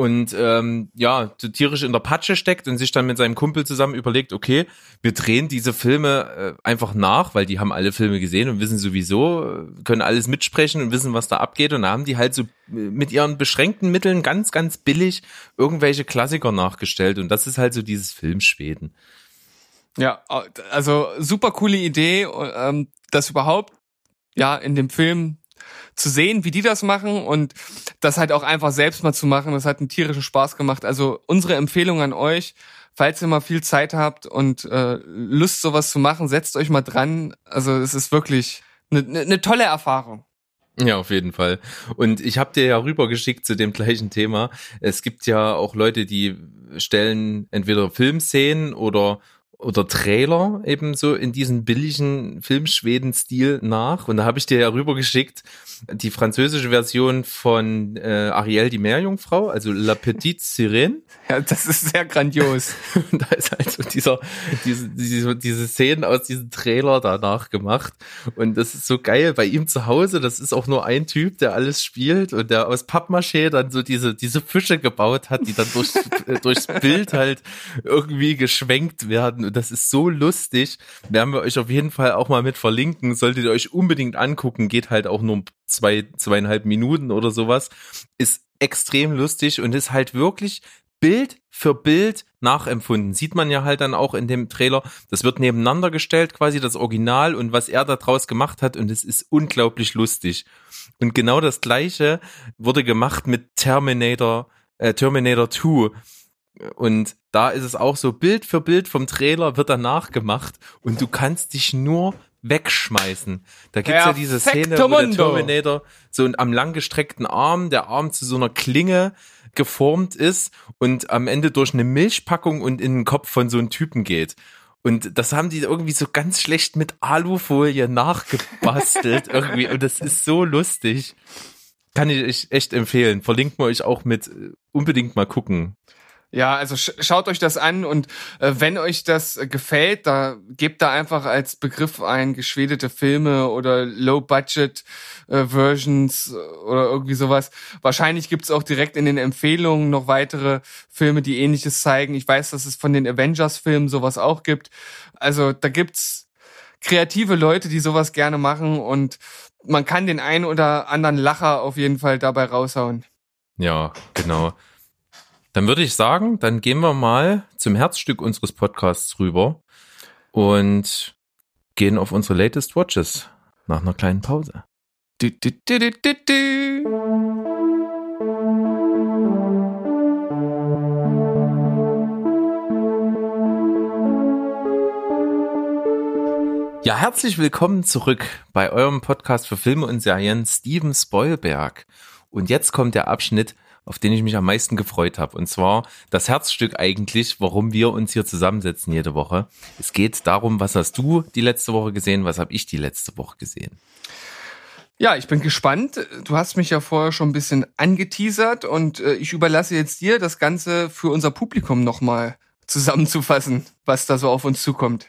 [SPEAKER 3] und ähm, ja, so tierisch in der Patsche steckt und sich dann mit seinem Kumpel zusammen überlegt, okay, wir drehen diese Filme äh, einfach nach, weil die haben alle Filme gesehen und wissen sowieso, äh, können alles mitsprechen und wissen, was da abgeht und da haben die halt so äh, mit ihren beschränkten Mitteln ganz, ganz billig irgendwelche Klassiker nachgestellt und das ist halt so dieses Filmschweden.
[SPEAKER 1] Ja, also super coole Idee, ähm, das überhaupt ja in dem Film zu sehen, wie die das machen und das halt auch einfach selbst mal zu machen. Das hat einen tierischen Spaß gemacht. Also unsere Empfehlung an euch, falls ihr mal viel Zeit habt und äh, Lust sowas zu machen, setzt euch mal dran. Also es ist wirklich eine ne, ne tolle Erfahrung.
[SPEAKER 3] Ja, auf jeden Fall. Und ich habe dir ja rübergeschickt zu dem gleichen Thema. Es gibt ja auch Leute, die stellen entweder Filmszenen oder oder Trailer eben so in diesen billigen Filmschweden-Stil nach. Und da habe ich dir ja rübergeschickt die französische Version von äh, Ariel die Meerjungfrau, also La Petite Sirène.
[SPEAKER 1] Ja, das ist sehr grandios.
[SPEAKER 3] Und da ist halt so dieser, diese, diese, diese Szenen aus diesem Trailer danach gemacht. Und das ist so geil bei ihm zu Hause. Das ist auch nur ein Typ, der alles spielt und der aus Pappmaché dann so diese, diese Fische gebaut hat, die dann durchs, durchs Bild halt irgendwie geschwenkt werden. Das ist so lustig. Werden wir euch auf jeden Fall auch mal mit verlinken. Solltet ihr euch unbedingt angucken. Geht halt auch nur zwei, zweieinhalb Minuten oder sowas. Ist extrem lustig und ist halt wirklich Bild für Bild nachempfunden. Sieht man ja halt dann auch in dem Trailer. Das wird nebeneinander gestellt, quasi das Original und was er da draus gemacht hat. Und es ist unglaublich lustig. Und genau das gleiche wurde gemacht mit Terminator, äh, Terminator 2. Und da ist es auch so, Bild für Bild vom Trailer wird danach gemacht und du kannst dich nur wegschmeißen. Da gibt's ja diese Szene, wo der Terminator so am langgestreckten Arm, der Arm zu so einer Klinge geformt ist und am Ende durch eine Milchpackung und in den Kopf von so einem Typen geht. Und das haben die irgendwie so ganz schlecht mit Alufolie nachgebastelt irgendwie. Und das ist so lustig. Kann ich euch echt empfehlen. Verlinkt wir euch auch mit unbedingt mal gucken.
[SPEAKER 1] Ja, also sch schaut euch das an und äh, wenn euch das äh, gefällt, da gebt da einfach als Begriff ein geschwedete Filme oder Low-Budget äh, Versions oder irgendwie sowas. Wahrscheinlich gibt's auch direkt in den Empfehlungen noch weitere Filme, die ähnliches zeigen. Ich weiß, dass es von den Avengers-Filmen sowas auch gibt. Also da gibt's kreative Leute, die sowas gerne machen und man kann den einen oder anderen Lacher auf jeden Fall dabei raushauen.
[SPEAKER 3] Ja, genau. Dann würde ich sagen, dann gehen wir mal zum Herzstück unseres Podcasts rüber und gehen auf unsere Latest Watches nach einer kleinen Pause.
[SPEAKER 1] Du, du, du,
[SPEAKER 3] Ja, herzlich willkommen zurück bei eurem Podcast für Filme und Serien Steven Spoilberg. Und jetzt kommt der Abschnitt auf den ich mich am meisten gefreut habe. Und zwar das Herzstück eigentlich, warum wir uns hier zusammensetzen jede Woche. Es geht darum, was hast du die letzte Woche gesehen, was habe ich die letzte Woche gesehen.
[SPEAKER 1] Ja, ich bin gespannt. Du hast mich ja vorher schon ein bisschen angeteasert und äh, ich überlasse jetzt dir, das Ganze für unser Publikum nochmal zusammenzufassen, was da so auf uns zukommt.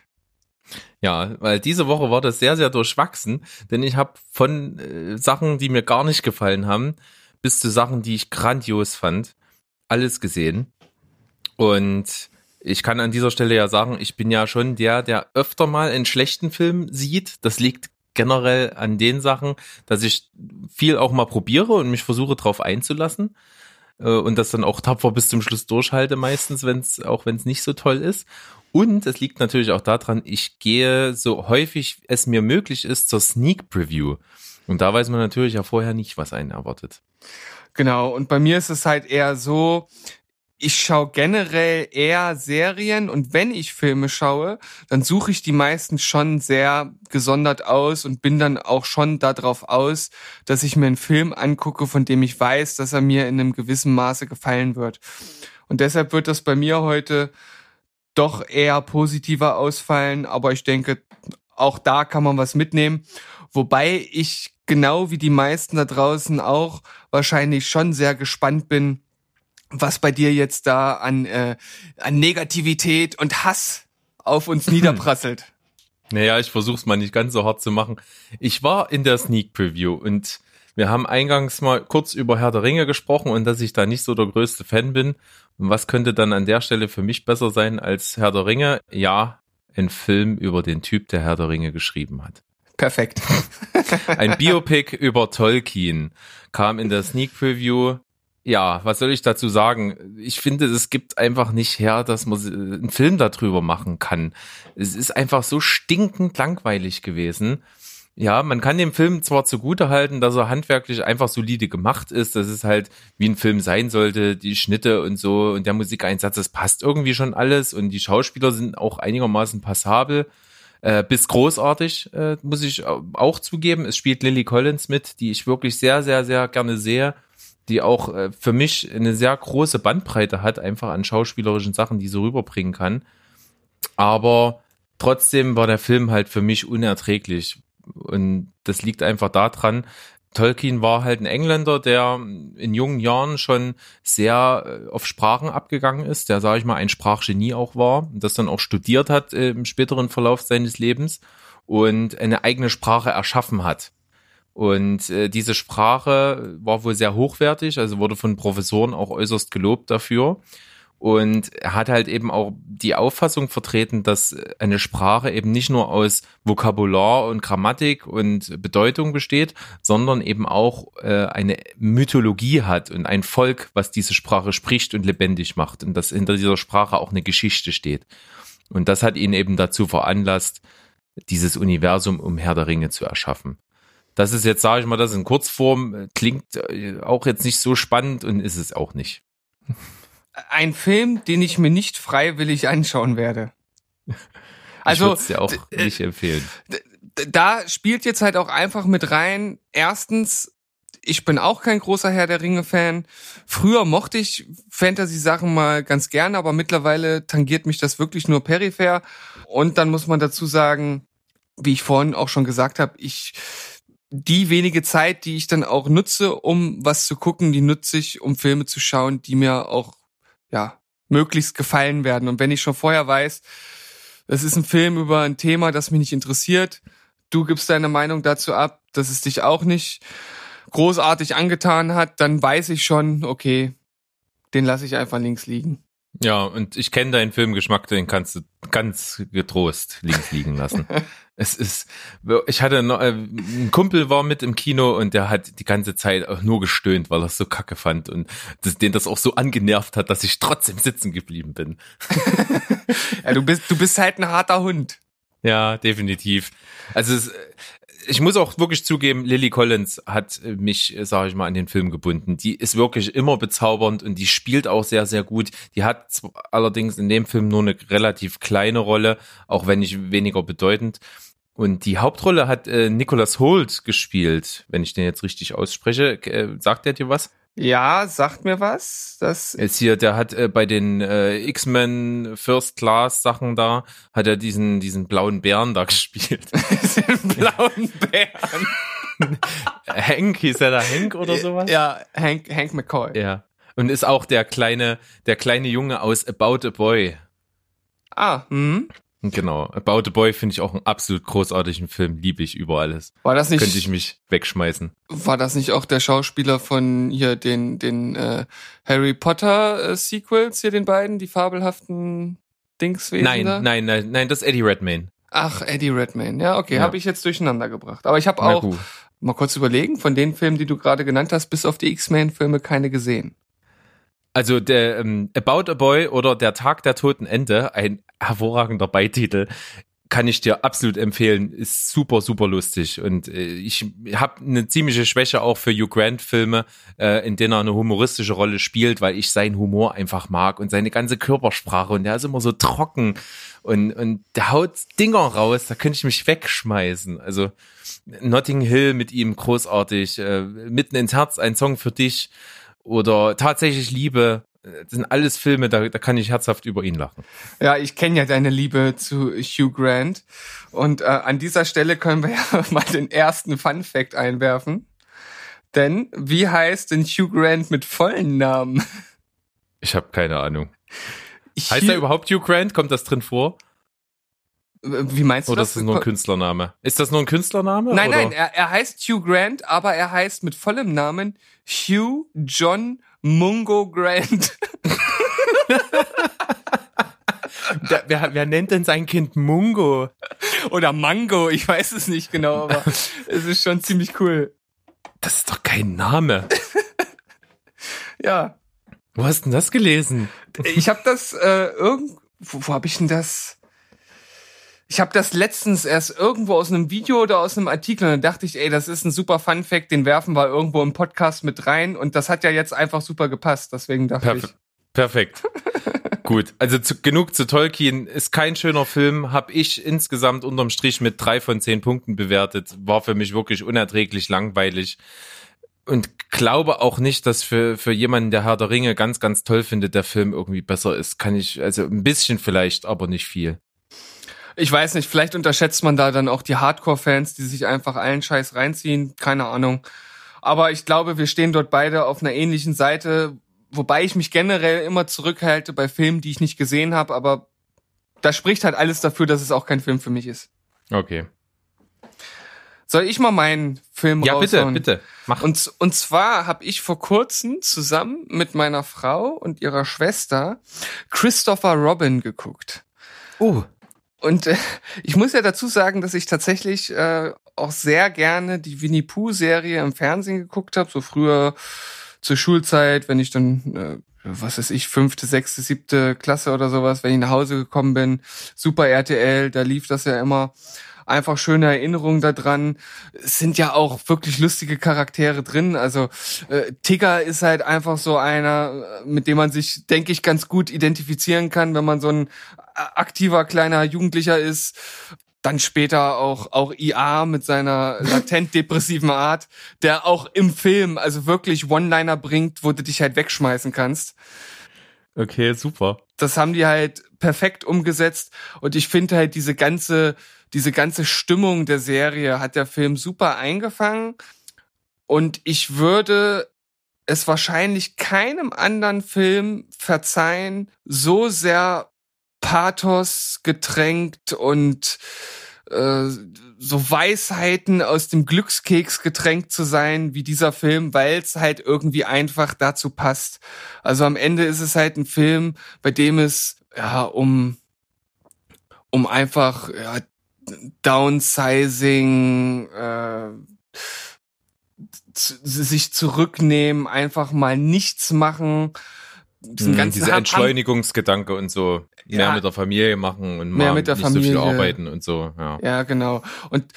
[SPEAKER 3] Ja, weil diese Woche war das sehr, sehr durchwachsen, denn ich habe von äh, Sachen, die mir gar nicht gefallen haben, bis zu Sachen, die ich grandios fand, alles gesehen. Und ich kann an dieser Stelle ja sagen, ich bin ja schon der, der öfter mal einen schlechten Film sieht. Das liegt generell an den Sachen, dass ich viel auch mal probiere und mich versuche drauf einzulassen äh, und das dann auch tapfer bis zum Schluss durchhalte meistens, wenn es auch wenn es nicht so toll ist. Und es liegt natürlich auch daran, ich gehe so häufig es mir möglich ist zur Sneak Preview. Und da weiß man natürlich ja vorher nicht, was einen erwartet.
[SPEAKER 1] Genau, und bei mir ist es halt eher so, ich schaue generell eher Serien und wenn ich Filme schaue, dann suche ich die meisten schon sehr gesondert aus und bin dann auch schon darauf aus, dass ich mir einen Film angucke, von dem ich weiß, dass er mir in einem gewissen Maße gefallen wird. Und deshalb wird das bei mir heute doch eher positiver ausfallen, aber ich denke, auch da kann man was mitnehmen. Wobei ich genau wie die meisten da draußen auch wahrscheinlich schon sehr gespannt bin, was bei dir jetzt da an, äh, an Negativität und Hass auf uns niederprasselt.
[SPEAKER 3] Naja, ich versuch's mal nicht ganz so hart zu machen. Ich war in der Sneak Preview und wir haben eingangs mal kurz über Herr der Ringe gesprochen und dass ich da nicht so der größte Fan bin. Und was könnte dann an der Stelle für mich besser sein als Herr der Ringe? Ja, ein Film über den Typ, der Herr der Ringe geschrieben hat.
[SPEAKER 1] Perfekt.
[SPEAKER 3] Ein Biopic über Tolkien kam in der Sneak Preview ja, was soll ich dazu sagen? Ich finde, es gibt einfach nicht her, dass man einen Film darüber machen kann. Es ist einfach so stinkend langweilig gewesen. Ja, man kann dem Film zwar zugute halten, dass er handwerklich einfach solide gemacht ist. Das ist halt, wie ein Film sein sollte, die Schnitte und so und der Musikeinsatz, das passt irgendwie schon alles und die Schauspieler sind auch einigermaßen passabel. Äh, bis großartig, äh, muss ich auch zugeben. Es spielt Lily Collins mit, die ich wirklich sehr, sehr, sehr gerne sehe die auch äh, für mich eine sehr große Bandbreite hat, einfach an schauspielerischen Sachen, die sie rüberbringen kann. Aber trotzdem war der Film halt für mich unerträglich. Und das liegt einfach daran, Tolkien war halt ein Engländer, der in jungen Jahren schon sehr äh, auf Sprachen abgegangen ist, der, sage ich mal, ein Sprachgenie auch war das dann auch studiert hat äh, im späteren Verlauf seines Lebens und eine eigene Sprache erschaffen hat. Und äh, diese Sprache war wohl sehr hochwertig, also wurde von Professoren auch äußerst gelobt dafür. Und er hat halt eben auch die Auffassung vertreten, dass eine Sprache eben nicht nur aus Vokabular und Grammatik und Bedeutung besteht, sondern eben auch äh, eine Mythologie hat und ein Volk, was diese Sprache spricht und lebendig macht und dass hinter dieser Sprache auch eine Geschichte steht. Und das hat ihn eben dazu veranlasst, dieses Universum um Herr der Ringe zu erschaffen. Das ist jetzt, sage ich mal, das in Kurzform, klingt äh, auch jetzt nicht so spannend und ist es auch nicht.
[SPEAKER 1] Ein Film, den ich mir nicht freiwillig anschauen werde.
[SPEAKER 3] Also, ich dir auch nicht empfehlen.
[SPEAKER 1] Da spielt jetzt halt auch einfach mit rein. Erstens, ich bin auch kein großer Herr der Ringe-Fan. Früher mochte ich Fantasy-Sachen mal ganz gerne, aber mittlerweile tangiert mich das wirklich nur peripher. Und dann muss man dazu sagen, wie ich vorhin auch schon gesagt habe, ich die wenige Zeit, die ich dann auch nutze, um was zu gucken, die nutze ich, um Filme zu schauen, die mir auch, ja, möglichst gefallen werden. Und wenn ich schon vorher weiß, es ist ein Film über ein Thema, das mich nicht interessiert, du gibst deine Meinung dazu ab, dass es dich auch nicht großartig angetan hat, dann weiß ich schon, okay, den lasse ich einfach links liegen.
[SPEAKER 3] Ja, und ich kenne deinen Filmgeschmack, den kannst du ganz getrost links liegen lassen. es ist, ich hatte noch, äh, ein Kumpel war mit im Kino und der hat die ganze Zeit auch nur gestöhnt, weil er es so kacke fand und das, den das auch so angenervt hat, dass ich trotzdem sitzen geblieben bin.
[SPEAKER 1] ja, du bist, du bist halt ein harter Hund.
[SPEAKER 3] Ja, definitiv. Also es, ich muss auch wirklich zugeben, Lily Collins hat mich, sage ich mal, an den Film gebunden. Die ist wirklich immer bezaubernd und die spielt auch sehr, sehr gut. Die hat allerdings in dem Film nur eine relativ kleine Rolle, auch wenn nicht weniger bedeutend. Und die Hauptrolle hat äh, Nicholas Holt gespielt, wenn ich den jetzt richtig ausspreche. Äh, sagt der dir was?
[SPEAKER 1] Ja, sagt mir was. Das
[SPEAKER 3] Jetzt hier, der hat äh, bei den äh, X-Men First Class Sachen da, hat er diesen, diesen blauen Bären da gespielt.
[SPEAKER 1] den blauen Bären.
[SPEAKER 3] Hank, hieß er da Hank oder sowas?
[SPEAKER 1] Ja, Hank, Hank McCoy.
[SPEAKER 3] Ja. Und ist auch der kleine, der kleine Junge aus About a Boy.
[SPEAKER 1] Ah, hm.
[SPEAKER 3] Genau. About a Boy finde ich auch einen absolut großartigen Film. Liebe ich über alles.
[SPEAKER 1] War das nicht,
[SPEAKER 3] Könnte ich mich wegschmeißen.
[SPEAKER 1] war das nicht auch der Schauspieler von hier den, den äh, Harry Potter äh, Sequels, hier den beiden, die fabelhaften Dingswesen
[SPEAKER 3] Nein,
[SPEAKER 1] da?
[SPEAKER 3] nein, nein, nein, das ist Eddie Redmayne.
[SPEAKER 1] Ach, Eddie Redmayne. Ja, okay,
[SPEAKER 3] Ja.
[SPEAKER 1] habe ich jetzt durcheinander gebracht. Aber ich habe auch, mal kurz überlegen, von den Filmen, die du gerade genannt hast, bis auf die X-Men-Filme keine gesehen.
[SPEAKER 3] Also der ähm, About a Boy oder Der Tag der toten Ende, ein hervorragender Beititel, kann ich dir absolut empfehlen. Ist super, super lustig. Und äh, ich habe eine ziemliche Schwäche auch für Hugh Grant-Filme, äh, in denen er eine humoristische Rolle spielt, weil ich seinen Humor einfach mag und seine ganze Körpersprache. Und der ist immer so trocken und, und der haut Dinger raus, da könnte ich mich wegschmeißen. Also Notting Hill mit ihm großartig, äh, mitten ins Herz, ein Song für dich oder tatsächlich Liebe. Das sind alles Filme, da, da kann ich herzhaft über ihn lachen.
[SPEAKER 1] Ja, ich kenne ja deine Liebe zu Hugh Grant. Und äh, an dieser Stelle können wir ja mal den ersten Fun Fact einwerfen. Denn wie heißt denn Hugh Grant mit vollen Namen?
[SPEAKER 3] Ich habe keine Ahnung. Heißt
[SPEAKER 1] Hugh-
[SPEAKER 3] er überhaupt Hugh Grant? Kommt das drin vor?
[SPEAKER 1] Wie meinst du
[SPEAKER 3] Oder
[SPEAKER 1] das?
[SPEAKER 3] ist das nur ein Künstlername? Ist das nur ein Künstlername?
[SPEAKER 1] Nein,
[SPEAKER 3] oder?
[SPEAKER 1] nein, er, er heißt Hugh Grant, aber er heißt mit vollem Namen Hugh John Mungo Grant.
[SPEAKER 3] Der, wer, wer nennt denn sein Kind Mungo?
[SPEAKER 1] Oder Mango, ich weiß es nicht genau, aber es ist schon ziemlich cool.
[SPEAKER 3] Das ist doch kein Name.
[SPEAKER 1] Ja,
[SPEAKER 3] Wo hast denn das gelesen?
[SPEAKER 1] ich habe das äh, irgend wo, wo habe ich denn das? Ich habe das letztens erst irgendwo aus einem Video oder aus einem Artikel und dann dachte ich, ey, das ist ein super Fun Fact, den werfen wir irgendwo im Podcast mit rein und das hat ja jetzt einfach super gepasst, deswegen dachte
[SPEAKER 3] Perf
[SPEAKER 1] ich.
[SPEAKER 3] perfekt. Gut, also zu, genug zu Tolkien. Ist kein schöner Film, habe ich insgesamt unterm Strich mit drei von zehn Punkten bewertet. War für mich wirklich unerträglich langweilig. Und glaube auch nicht, dass für, für jemanden, der Herr der Ringe ganz, ganz toll findet, der Film irgendwie besser ist. Kann ich, also ein bisschen vielleicht, aber nicht viel.
[SPEAKER 1] Ich weiß nicht, vielleicht unterschätzt man da dann auch die Hardcore-Fans, die sich einfach allen Scheiß reinziehen, keine Ahnung. Aber ich glaube, wir stehen dort beide auf einer ähnlichen Seite, wobei ich mich generell immer zurückhalte bei Filmen, die ich nicht gesehen habe, aber da spricht halt alles dafür, dass es auch kein Film für mich ist.
[SPEAKER 3] Okay.
[SPEAKER 1] Soll ich mal meinen Film
[SPEAKER 3] Ja, bitte,
[SPEAKER 1] raushauen?
[SPEAKER 3] bitte. Mach.
[SPEAKER 1] Und, und zwar habe ich vor kurzem zusammen mit meiner Frau und ihrer Schwester Christopher Robin geguckt.
[SPEAKER 3] Oh,
[SPEAKER 1] Und äh, ich muss ja dazu sagen, dass ich tatsächlich äh, auch sehr gerne die Winnie Pooh-Serie im Fernsehen geguckt habe, so früher zur Schulzeit, wenn ich dann, äh, was weiß ich, fünfte, sechste, siebte Klasse oder sowas, wenn ich nach Hause gekommen bin, Super RTL, da lief das ja immer. Einfach schöne Erinnerungen daran. Es sind ja auch wirklich lustige Charaktere drin. Also äh, Tigger ist halt einfach so einer, äh, mit dem man sich, denke ich, ganz gut identifizieren kann, wenn man so ein äh, aktiver kleiner Jugendlicher ist. Dann später auch, auch IA mit seiner latent depressiven Art, der auch im Film also wirklich One-Liner bringt, wo du dich halt wegschmeißen kannst.
[SPEAKER 3] okay, super.
[SPEAKER 1] Das haben die halt perfekt umgesetzt und ich finde halt diese ganze, diese ganze Stimmung der Serie hat der Film super eingefangen und ich würde es wahrscheinlich keinem anderen Film verzeihen, so sehr Pathos getränkt und äh, so Weisheiten aus dem Glückskeks getränkt zu sein wie dieser Film, weil es halt irgendwie einfach dazu passt. Also am Ende ist es halt ein Film, bei dem es ja um um einfach ja, Downsizing, äh, sich zurücknehmen, einfach mal nichts machen. Diesen
[SPEAKER 3] Mhm,
[SPEAKER 1] ganzen
[SPEAKER 3] Dieser
[SPEAKER 1] Ham-
[SPEAKER 3] Entschleunigungsgedanke und so mehr
[SPEAKER 1] Ja.
[SPEAKER 3] mit der Familie machen und
[SPEAKER 1] Mehr
[SPEAKER 3] mal
[SPEAKER 1] mit der
[SPEAKER 3] nicht so viel
[SPEAKER 1] Familie.
[SPEAKER 3] arbeiten und so. Ja.
[SPEAKER 1] Ja, genau. Und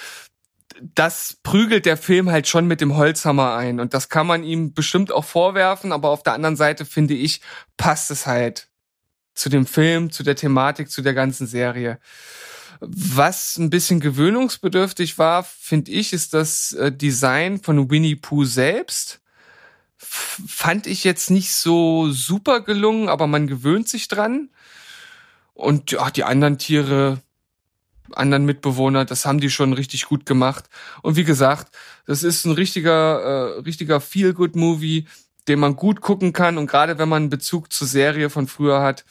[SPEAKER 1] das prügelt der Film halt schon mit dem Holzhammer ein. Und das kann man ihm bestimmt auch vorwerfen, aber auf der anderen Seite finde ich, passt es halt zu dem Film, zu der Thematik, zu der ganzen Serie. Was ein bisschen gewöhnungsbedürftig war, finde ich, ist das äh, Design von Winnie Pooh selbst. Fand ich jetzt nicht so super gelungen, aber man gewöhnt sich dran. Und ja, die anderen Tiere, anderen Mitbewohner, das haben die schon richtig gut gemacht. Und wie gesagt, das ist ein richtiger, äh, richtiger Feel-Good-Movie, den man gut gucken kann. Und gerade wenn man einen Bezug zur Serie von früher hat,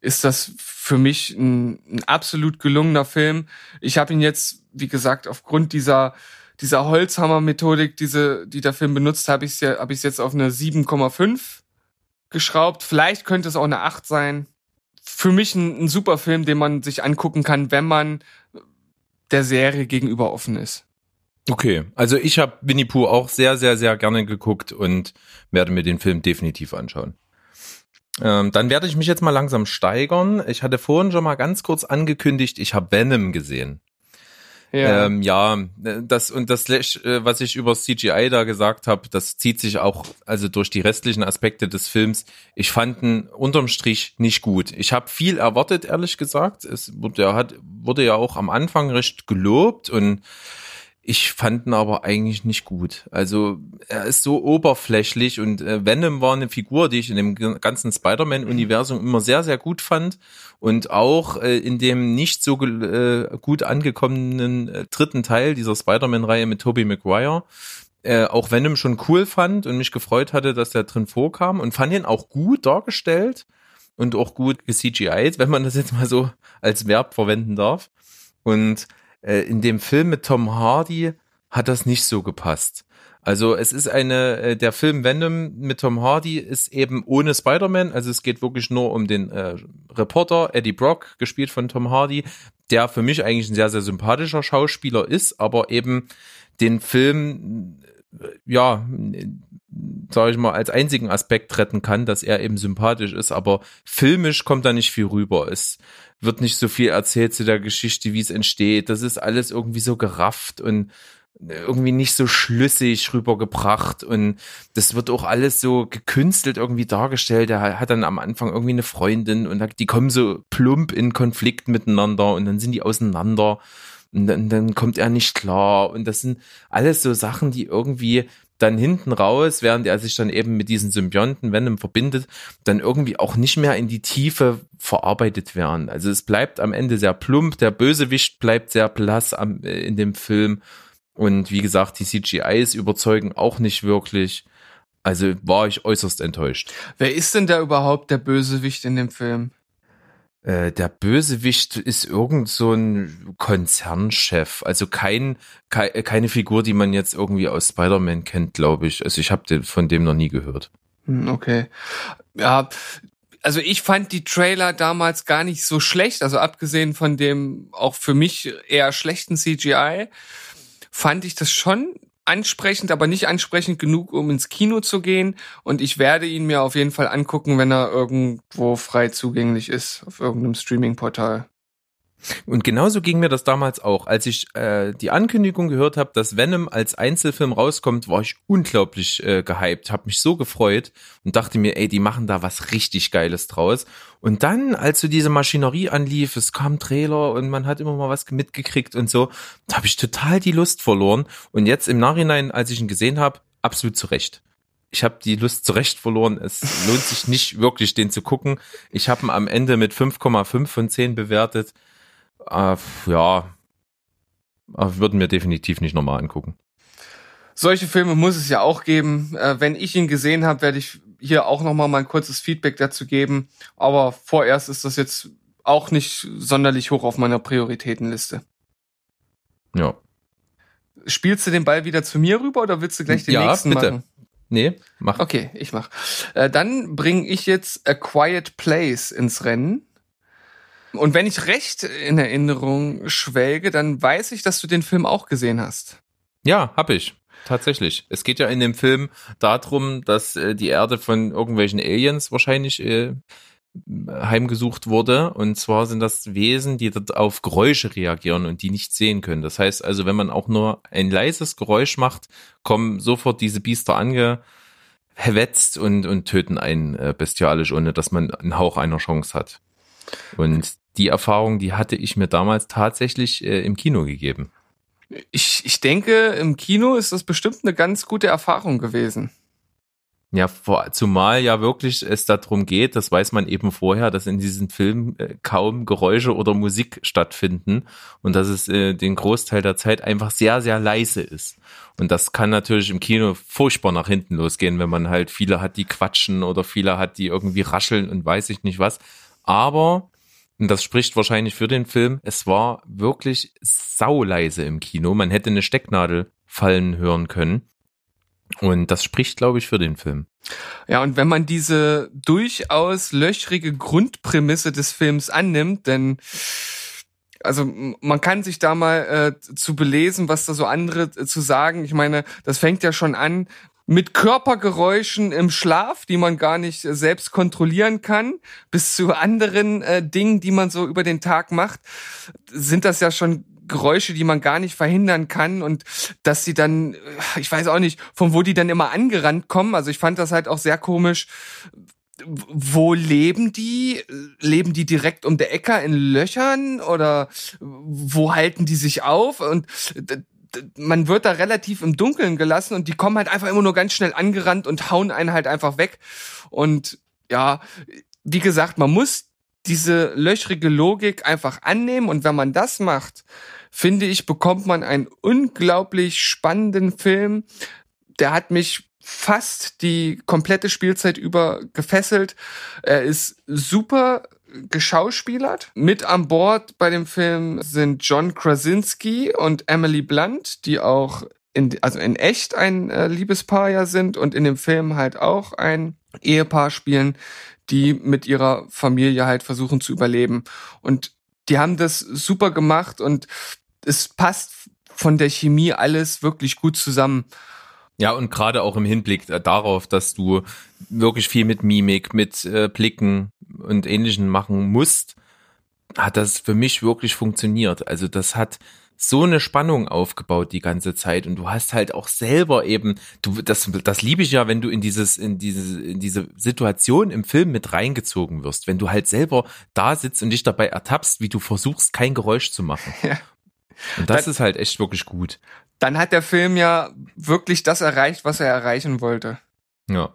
[SPEAKER 1] ist das für mich ein, ein absolut gelungener Film. Ich habe ihn jetzt, wie gesagt, aufgrund dieser dieser Holzhammer-Methodik, diese, die der Film benutzt, habe ich es ja, habe jetzt auf eine 7,5 geschraubt. Vielleicht könnte es auch eine 8 sein. Für mich ein, ein super Film, den man sich angucken kann, wenn man der Serie gegenüber offen ist.
[SPEAKER 3] Okay, also ich habe Winnie Pooh auch sehr, sehr, sehr gerne geguckt und werde mir den Film definitiv anschauen. Ähm, dann werde ich mich jetzt mal langsam steigern. Ich hatte vorhin schon mal ganz kurz angekündigt, ich habe Venom gesehen. Ja. Ähm, ja, das und das, äh, was ich über CGI da gesagt habe, das zieht sich auch also durch die restlichen Aspekte des Films. Ich fand ihn unterm Strich nicht gut. Ich habe viel erwartet, ehrlich gesagt. Es wurde, hat, wurde ja auch am Anfang recht gelobt und ich fand ihn aber eigentlich nicht gut. Also er ist so oberflächlich und äh, Venom war eine Figur, die ich in dem ganzen Spider-Man-Universum immer sehr, sehr gut fand und auch äh, in dem nicht so äh, gut angekommenen äh, dritten Teil dieser Spider-Man-Reihe mit Tobey Maguire äh, auch Venom schon cool fand und mich gefreut hatte, dass der drin vorkam und fand ihn auch gut dargestellt und auch gut CGI, wenn man das jetzt mal so als Verb verwenden darf. Und äh, in dem Film mit Tom Hardy hat das nicht so gepasst. Also es ist eine, äh, der Film Venom mit Tom Hardy ist eben ohne Spider-Man, also es geht wirklich nur um den äh, Reporter Eddie Brock, gespielt von Tom Hardy, der für mich eigentlich ein sehr, sehr sympathischer Schauspieler ist, aber eben den Film, äh, ja, sage ich mal, als einzigen Aspekt retten kann, dass er eben sympathisch ist, aber filmisch kommt da nicht viel rüber. Es wird nicht so viel erzählt zu der Geschichte, wie es entsteht. Das ist alles irgendwie so gerafft und irgendwie nicht so schlüssig rübergebracht und das wird auch alles so gekünstelt irgendwie dargestellt. Er hat dann am Anfang irgendwie eine Freundin und die kommen so plump in Konflikt miteinander und dann sind die auseinander und dann, dann kommt er nicht klar und das sind alles so Sachen, die irgendwie dann hinten raus, während er sich dann eben mit diesen Symbionten Venom verbindet, dann irgendwie auch nicht mehr in die Tiefe verarbeitet werden. Also es bleibt am Ende sehr plump, der Bösewicht bleibt sehr blass am, äh, in dem Film und wie gesagt, die CGIs überzeugen auch nicht wirklich. Also war ich äußerst enttäuscht.
[SPEAKER 1] Wer ist denn da überhaupt der Bösewicht in dem Film?
[SPEAKER 3] Äh, der Bösewicht ist irgend so ein Konzernchef, also kein, ke keine Figur, die man jetzt irgendwie aus Spider-Man kennt, glaube ich. Also ich habe von dem noch nie gehört.
[SPEAKER 1] Hm, okay. Ja, also ich fand die Trailer damals gar nicht so schlecht, also abgesehen von dem auch für mich eher schlechten CGI, fand ich das schon ansprechend, aber nicht ansprechend genug, um ins Kino zu gehen. Und ich werde ihn mir auf jeden Fall angucken, wenn er irgendwo frei zugänglich ist, auf irgendeinem Streaming-Portal.
[SPEAKER 3] Und genauso ging mir das damals auch. Als ich äh, die Ankündigung gehört habe, dass Venom als Einzelfilm rauskommt, war ich unglaublich äh, gehypt, habe mich so gefreut und dachte mir, ey, die machen da was richtig Geiles draus. Und dann, als so diese Maschinerie anlief, es kam Trailer und man hat immer mal was mitgekriegt und so, da habe ich total die Lust verloren. Und jetzt im Nachhinein, als ich ihn gesehen habe, absolut zu Recht ich habe die Lust zurecht verloren. Es lohnt sich nicht wirklich, den zu gucken. Ich habe ihn am Ende mit 5,5 von 10 bewertet. Äh, ja, würden mir definitiv nicht nochmal angucken.
[SPEAKER 1] Solche Filme muss es ja auch geben. Äh, wenn ich ihn gesehen habe, werde ich hier auch nochmal mal ein kurzes Feedback dazu geben. Aber vorerst ist das jetzt auch nicht sonderlich hoch auf meiner Prioritätenliste.
[SPEAKER 3] Ja.
[SPEAKER 1] Spielst du den Ball wieder zu mir rüber oder willst du gleich den
[SPEAKER 3] ja,
[SPEAKER 1] nächsten
[SPEAKER 3] bitte.
[SPEAKER 1] machen?
[SPEAKER 3] Nee, mach.
[SPEAKER 1] Okay, ich mach. Äh, dann bringe ich jetzt A Quiet Place ins Rennen. Und wenn ich recht in Erinnerung schwelge, dann weiß ich, dass du den Film auch gesehen hast.
[SPEAKER 3] Ja, hab ich. Tatsächlich. Es geht ja in dem Film darum, dass äh, die Erde von irgendwelchen Aliens wahrscheinlich äh, heimgesucht wurde. Und zwar sind das Wesen, die dort auf Geräusche reagieren und die nicht sehen können. Das heißt also, wenn man auch nur ein leises Geräusch macht, kommen sofort diese Biester angewetzt und, und töten einen äh, bestialisch, ohne dass man einen Hauch einer Chance hat. Und die Erfahrung, die hatte ich mir damals tatsächlich äh, im Kino gegeben.
[SPEAKER 1] Ich, ich denke, im Kino ist das bestimmt eine ganz gute Erfahrung gewesen.
[SPEAKER 3] Ja, vor, zumal ja wirklich es darum geht, das weiß man eben vorher, dass in diesem Film äh, kaum Geräusche oder Musik stattfinden und dass es äh, den Großteil der Zeit einfach sehr, sehr leise ist. Und das kann natürlich im Kino furchtbar nach hinten losgehen, wenn man halt viele hat, die quatschen oder viele hat, die irgendwie rascheln und weiß ich nicht was. Aber, das spricht wahrscheinlich für den Film, es war wirklich sauleise im Kino. Man hätte eine Stecknadel fallen hören können. Und das spricht, glaube ich, für den Film.
[SPEAKER 1] Ja, und wenn man diese durchaus löchrige Grundprämisse des Films annimmt, denn also man kann sich da mal äh, zu belesen, was da so andere äh, zu sagen. Ich meine, das fängt ja schon an mit Körpergeräuschen im Schlaf, die man gar nicht äh, selbst kontrollieren kann, bis zu anderen äh, Dingen, die man so über den Tag macht, sind das ja schon Geräusche, die man gar nicht verhindern kann und dass sie dann, ich weiß auch nicht, von wo die dann immer angerannt kommen. Also ich fand das halt auch sehr komisch. Wo leben die? Leben die direkt um der Ecke in Löchern oder wo halten die sich auf? Und man wird da relativ im Dunkeln gelassen und die kommen halt einfach immer nur ganz schnell angerannt und hauen einen halt einfach weg. Und ja, wie gesagt, man muss diese löchrige Logik einfach annehmen und wenn man das macht, finde ich, bekommt man einen unglaublich spannenden Film. Der hat mich fast die komplette Spielzeit über gefesselt. Er ist super geschauspielert. Mit an Bord bei dem Film sind John Krasinski und Emily Blunt, die auch in, also in echt ein äh, Liebespaar ja sind und in dem Film halt auch ein Ehepaar spielen, die mit ihrer Familie halt versuchen zu überleben. Und die haben das super gemacht und es passt von der Chemie alles wirklich gut zusammen.
[SPEAKER 3] Ja, und gerade auch im Hinblick darauf, dass du wirklich viel mit Mimik, mit äh, Blicken und Ähnlichem machen musst, hat das für mich wirklich funktioniert. Also das hat so eine Spannung aufgebaut die ganze Zeit und du hast halt auch selber eben, du, das, das liebe ich ja, wenn du in dieses, in diese, in diese Situation im Film mit reingezogen wirst, wenn du halt selber da sitzt und dich dabei ertappst, wie du versuchst, kein Geräusch zu machen. Ja. Und das dann, ist halt echt wirklich gut.
[SPEAKER 1] Dann hat der Film ja wirklich das erreicht, was er erreichen wollte.
[SPEAKER 3] Ja.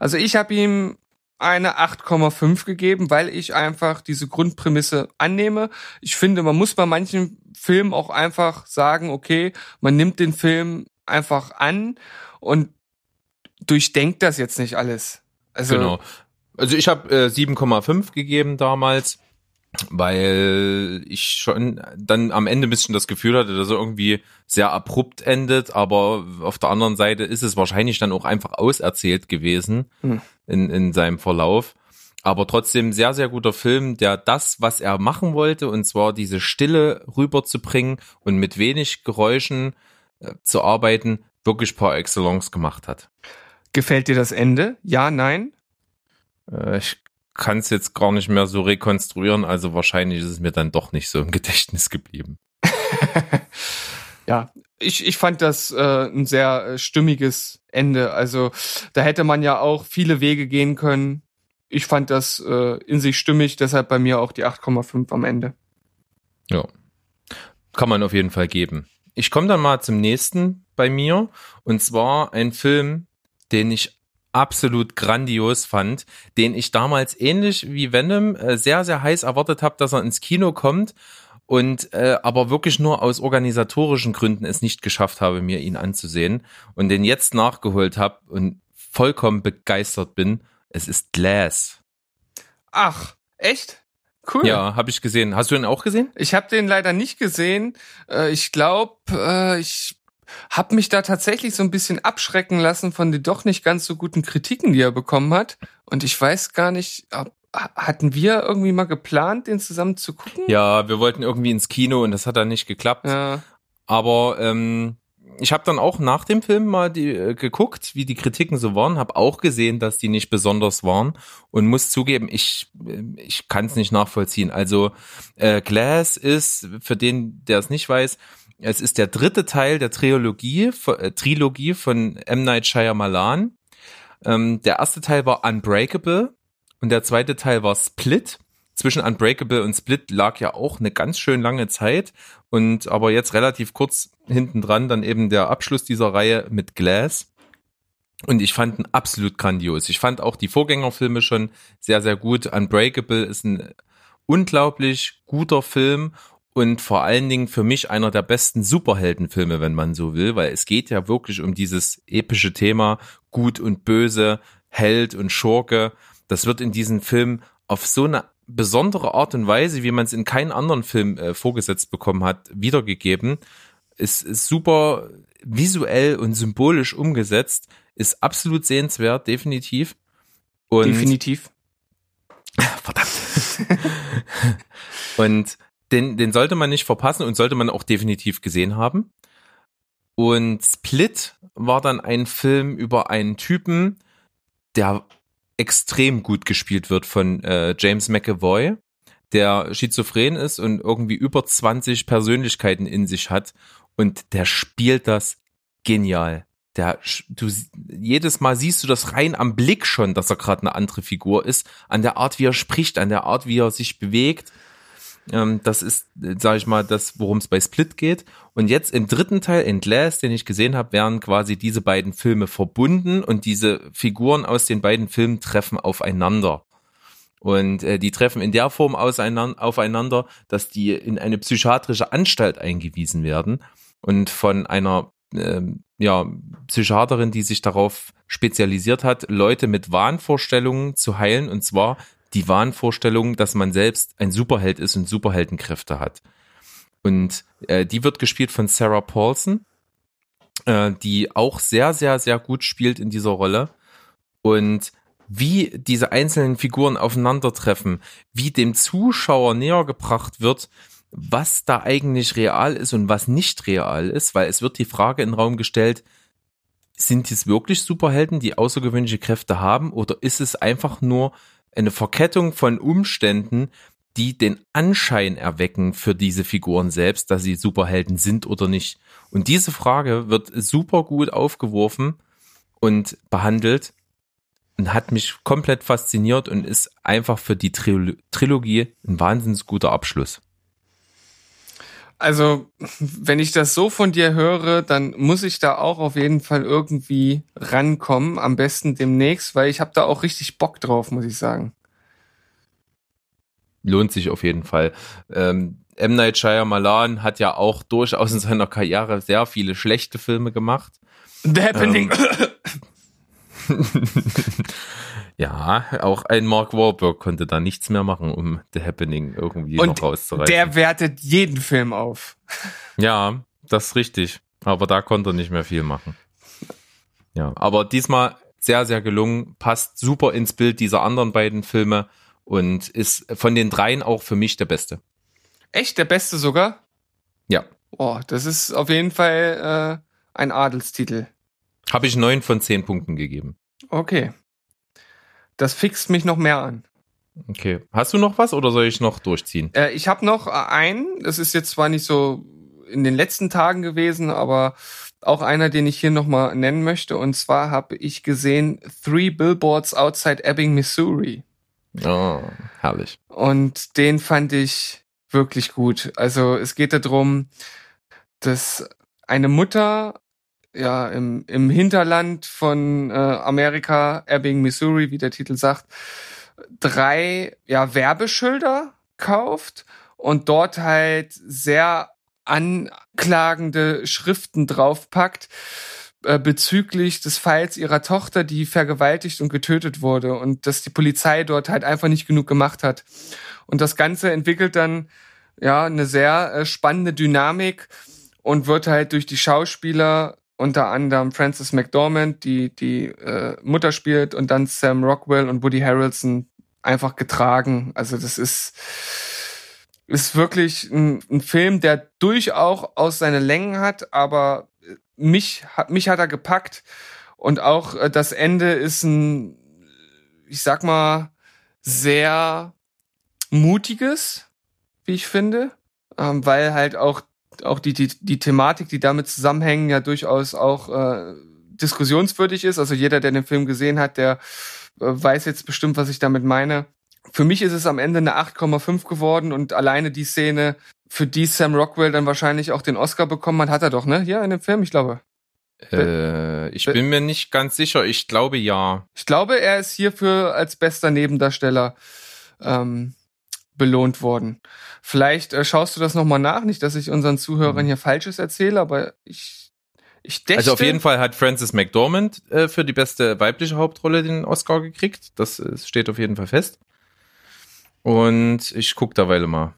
[SPEAKER 1] Also ich habe ihm eine 8,5 gegeben, weil ich einfach diese Grundprämisse annehme. Ich finde, man muss bei manchen Filmen auch einfach sagen, okay, man nimmt den Film einfach an und durchdenkt das jetzt nicht alles.
[SPEAKER 3] Also, genau. Also ich habe äh, 7,5 gegeben damals weil ich schon dann am Ende ein bisschen das Gefühl hatte, dass er irgendwie sehr abrupt endet, aber auf der anderen Seite ist es wahrscheinlich dann auch einfach auserzählt gewesen hm. in, in seinem Verlauf. Aber trotzdem sehr, sehr guter Film, der das, was er machen wollte, und zwar diese Stille rüberzubringen und mit wenig Geräuschen äh, zu arbeiten, wirklich par excellence gemacht hat.
[SPEAKER 1] Gefällt dir das Ende? Ja, nein?
[SPEAKER 3] Äh, ich kann es jetzt gar nicht mehr so rekonstruieren, also wahrscheinlich ist es mir dann doch nicht so im Gedächtnis geblieben.
[SPEAKER 1] ja, ich, ich fand das äh, ein sehr äh, stimmiges Ende. Also da hätte man ja auch viele Wege gehen können. Ich fand das äh, in sich stimmig, deshalb bei mir auch die 8,5 am Ende.
[SPEAKER 3] Ja, kann man auf jeden Fall geben. Ich komme dann mal zum nächsten bei mir und zwar ein Film, den ich absolut grandios fand, den ich damals ähnlich wie Venom äh, sehr, sehr heiß erwartet habe, dass er ins Kino kommt und äh, aber wirklich nur aus organisatorischen Gründen es nicht geschafft habe, mir ihn anzusehen und den jetzt nachgeholt habe und vollkommen begeistert bin. Es ist Glass.
[SPEAKER 1] Ach, echt? Cool.
[SPEAKER 3] Ja, habe ich gesehen. Hast du ihn auch gesehen?
[SPEAKER 1] Ich habe den leider nicht gesehen. Äh, ich glaube, äh, ich hab mich da tatsächlich so ein bisschen abschrecken lassen von den doch nicht ganz so guten Kritiken, die er bekommen hat. Und ich weiß gar nicht, hatten wir irgendwie mal geplant, den zusammen zu gucken?
[SPEAKER 3] Ja, wir wollten irgendwie ins Kino und das hat dann nicht geklappt. Ja. Aber ähm, ich habe dann auch nach dem Film mal die, äh, geguckt, wie die Kritiken so waren, habe auch gesehen, dass die nicht besonders waren und muss zugeben, ich äh, ich kann es nicht nachvollziehen. Also äh, Glass ist für den, der es nicht weiß, es ist der dritte Teil der Trilogie, äh, Trilogie von M. Night Shyamalan. Ähm, der erste Teil war Unbreakable und der zweite Teil war Split. zwischen Unbreakable und Split lag ja auch eine ganz schön lange Zeit und aber jetzt relativ kurz hinten dran dann eben der Abschluss dieser Reihe mit Glass. Und ich fand ihn absolut grandios. Ich fand auch die Vorgängerfilme schon sehr, sehr gut. Unbreakable ist ein unglaublich guter Film und vor allen Dingen für mich einer der besten Superheldenfilme, wenn man so will, weil es geht ja wirklich um dieses epische Thema Gut und Böse, Held und Schurke. Das wird in diesem Film auf so eine besondere Art und Weise, wie man es in keinem anderen Film äh, vorgesetzt bekommen hat, wiedergegeben. Ist, ist super visuell und symbolisch umgesetzt, ist absolut sehenswert, definitiv. Und
[SPEAKER 1] Definitiv.
[SPEAKER 3] Verdammt. und den, den sollte man nicht verpassen und sollte man auch definitiv gesehen haben. Und Split war dann ein Film über einen Typen, der extrem gut gespielt wird von äh, James McAvoy, der schizophren ist und irgendwie über 20 Persönlichkeiten in sich hat und der spielt das genial. Der, du, jedes Mal siehst du das rein am Blick schon, dass er gerade eine andere Figur ist, an der Art, wie er spricht, an der Art, wie er sich bewegt. Ähm, das ist, sage ich mal, das, worum es bei Split geht. Und jetzt im dritten Teil, in Glass, den ich gesehen habe, werden quasi diese beiden Filme verbunden und diese Figuren aus den beiden Filmen treffen aufeinander. Und äh, die treffen in der Form aufeinander, dass die in eine psychiatrische Anstalt eingewiesen werden und von einer ähm, ja, Psychiaterin, die sich darauf spezialisiert hat, Leute mit Wahnvorstellungen zu heilen, und zwar die Wahnvorstellung, dass man selbst ein Superheld ist und Superheldenkräfte hat. Und äh, die wird gespielt von Sarah Paulson, äh, die auch sehr, sehr, sehr gut spielt in dieser Rolle. Und wie diese einzelnen Figuren aufeinandertreffen, wie dem Zuschauer näher gebracht wird, was da eigentlich real ist und was nicht real ist, weil es wird die Frage in den Raum gestellt, sind es wirklich Superhelden, die außergewöhnliche Kräfte haben, oder ist es einfach nur eine Verkettung von Umständen, die den Anschein erwecken für diese Figuren selbst, dass sie Superhelden sind oder nicht? Und diese Frage wird super gut aufgeworfen und behandelt und hat mich komplett fasziniert und ist einfach für die Trilogie ein wahnsinnig guter Abschluss.
[SPEAKER 1] Also, wenn ich das so von dir höre, dann muss ich da auch auf jeden Fall irgendwie rankommen, am besten demnächst, weil ich habe da auch richtig Bock drauf, muss ich sagen.
[SPEAKER 3] Lohnt sich auf jeden Fall. Ähm, M. Night Shyamalan hat ja auch durchaus in seiner Karriere sehr viele schlechte Filme gemacht.
[SPEAKER 1] The Happening.
[SPEAKER 3] Ähm, Ja, auch ein Mark Wahlberg konnte da nichts mehr machen, um The Happening irgendwie
[SPEAKER 1] Und
[SPEAKER 3] noch rauszureißen.
[SPEAKER 1] Der wertet jeden Film auf.
[SPEAKER 3] Ja, das ist richtig. Aber da konnte er nicht mehr viel machen. Ja, aber diesmal sehr, sehr gelungen, passt super ins Bild dieser anderen beiden Filme und ist von den dreien auch für mich der beste.
[SPEAKER 1] Echt, der beste sogar?
[SPEAKER 3] Ja.
[SPEAKER 1] Oh, das ist auf jeden Fall äh, ein Adelstitel.
[SPEAKER 3] Habe ich neun von zehn Punkten gegeben.
[SPEAKER 1] Okay. Das fixt mich noch mehr an.
[SPEAKER 3] Okay. Hast du noch was oder soll ich noch durchziehen?
[SPEAKER 1] Äh, ich habe noch äh, einen, das ist jetzt zwar nicht so in den letzten Tagen gewesen, aber auch einer, den ich hier nochmal nennen möchte. Und zwar habe ich gesehen Three Billboards Outside Ebbing, Missouri.
[SPEAKER 3] Oh, herrlich.
[SPEAKER 1] Und den fand ich wirklich gut. Also es geht darum, dass eine Mutter ja im, im Hinterland von äh, Amerika, Ebbing, Missouri, wie der Titel sagt, drei ja Werbeschilder kauft und dort halt sehr anklagende Schriften draufpackt äh, bezüglich des Falls ihrer Tochter, die vergewaltigt und getötet wurde und dass die Polizei dort halt einfach nicht genug gemacht hat. Und das Ganze entwickelt dann ja eine sehr äh, spannende Dynamik und wird halt durch die Schauspieler unter anderem Frances McDormand, die die äh, Mutter spielt, und dann Sam Rockwell und Woody Harrelson einfach getragen. Also das ist ist wirklich ein, ein Film, der durchaus seine Längen hat, aber mich hat mich hat er gepackt und auch äh, das Ende ist ein, ich sag mal, sehr mutiges, wie ich finde, ähm, weil halt auch auch die, die, die Thematik, die damit zusammenhängen, ja durchaus auch äh, diskussionswürdig ist. Also jeder, der den Film gesehen hat, der äh, weiß jetzt bestimmt, was ich damit meine. für mich ist es am Ende eine 8,5 geworden und alleine die Szene, für die Sam Rockwell dann wahrscheinlich auch den Oscar bekommen hat, hat er doch, ne? Hier in dem Film, ich glaube.
[SPEAKER 3] Äh, ich bin mir nicht ganz sicher. Ich glaube ja.
[SPEAKER 1] Ich glaube, er ist hierfür als bester Nebendarsteller ähm, belohnt worden. Vielleicht äh, schaust du das nochmal nach, nicht, dass ich unseren Zuhörern
[SPEAKER 3] Mhm.
[SPEAKER 1] hier Falsches erzähle, aber ich, ich dächte,
[SPEAKER 3] Also auf jeden Fall hat Frances McDormand äh, für die beste weibliche Hauptrolle den Oscar gekriegt. Das äh, steht auf jeden Fall fest. Und ich guck derweil mal.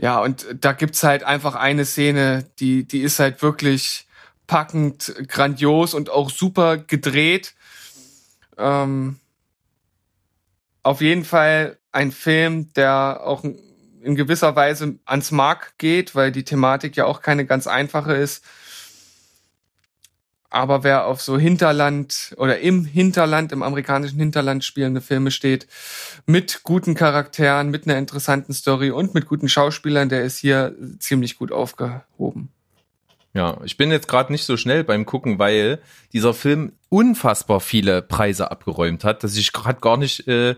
[SPEAKER 1] Ja, und da gibt's halt einfach eine Szene, die, die ist halt wirklich packend, grandios und auch super gedreht. Ähm, auf jeden Fall ein Film, der auch in gewisser Weise ans Mark geht, weil die Thematik ja auch keine ganz einfache ist. Aber wer auf so Hinterland oder im Hinterland, im amerikanischen Hinterland spielende Filme steht, mit guten Charakteren, mit einer interessanten Story und mit guten Schauspielern, der ist hier ziemlich gut aufgehoben.
[SPEAKER 3] Ja, ich bin jetzt gerade nicht so schnell beim Gucken, weil dieser Film unfassbar viele Preise abgeräumt hat, dass ich gerade gar nicht äh,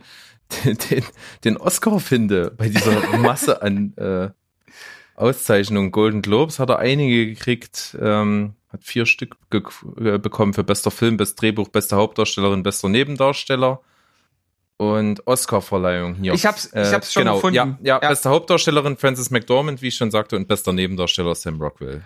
[SPEAKER 3] den, den, den Oscar finde bei dieser Masse an äh, Auszeichnungen. Golden Globes hat er einige gekriegt, ähm, hat vier Stück äh, bekommen für bester Film, bestes Drehbuch, beste Hauptdarstellerin, bester Nebendarsteller und Oscar-Verleihung hier.
[SPEAKER 1] Ich hab's- ich hab's schon
[SPEAKER 3] genau,
[SPEAKER 1] gefunden.
[SPEAKER 3] Ja, ja,
[SPEAKER 1] Ja.
[SPEAKER 3] beste Hauptdarstellerin Frances McDormand, wie ich schon sagte, und bester Nebendarsteller Sam Rockwell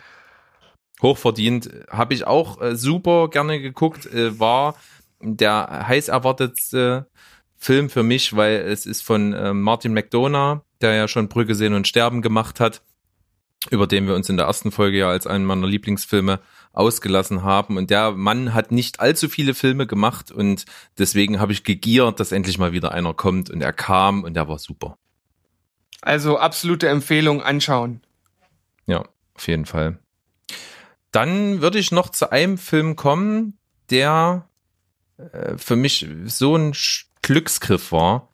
[SPEAKER 3] hochverdient. Habe ich auch äh, super gerne geguckt. Äh, war der heiß erwartetste Film für mich, weil es ist von äh, Martin McDonough, der ja schon Brücke sehen und sterben gemacht hat, über den wir uns in der ersten Folge ja als einen meiner Lieblingsfilme ausgelassen haben. Und der Mann hat nicht allzu viele Filme gemacht und deswegen habe ich gegiert, dass endlich mal wieder einer kommt und er kam und der war super.
[SPEAKER 1] Also absolute Empfehlung anschauen.
[SPEAKER 3] Ja, auf jeden Fall. Dann würde ich noch zu einem Film kommen, der äh, für mich so ein Glücksgriff war.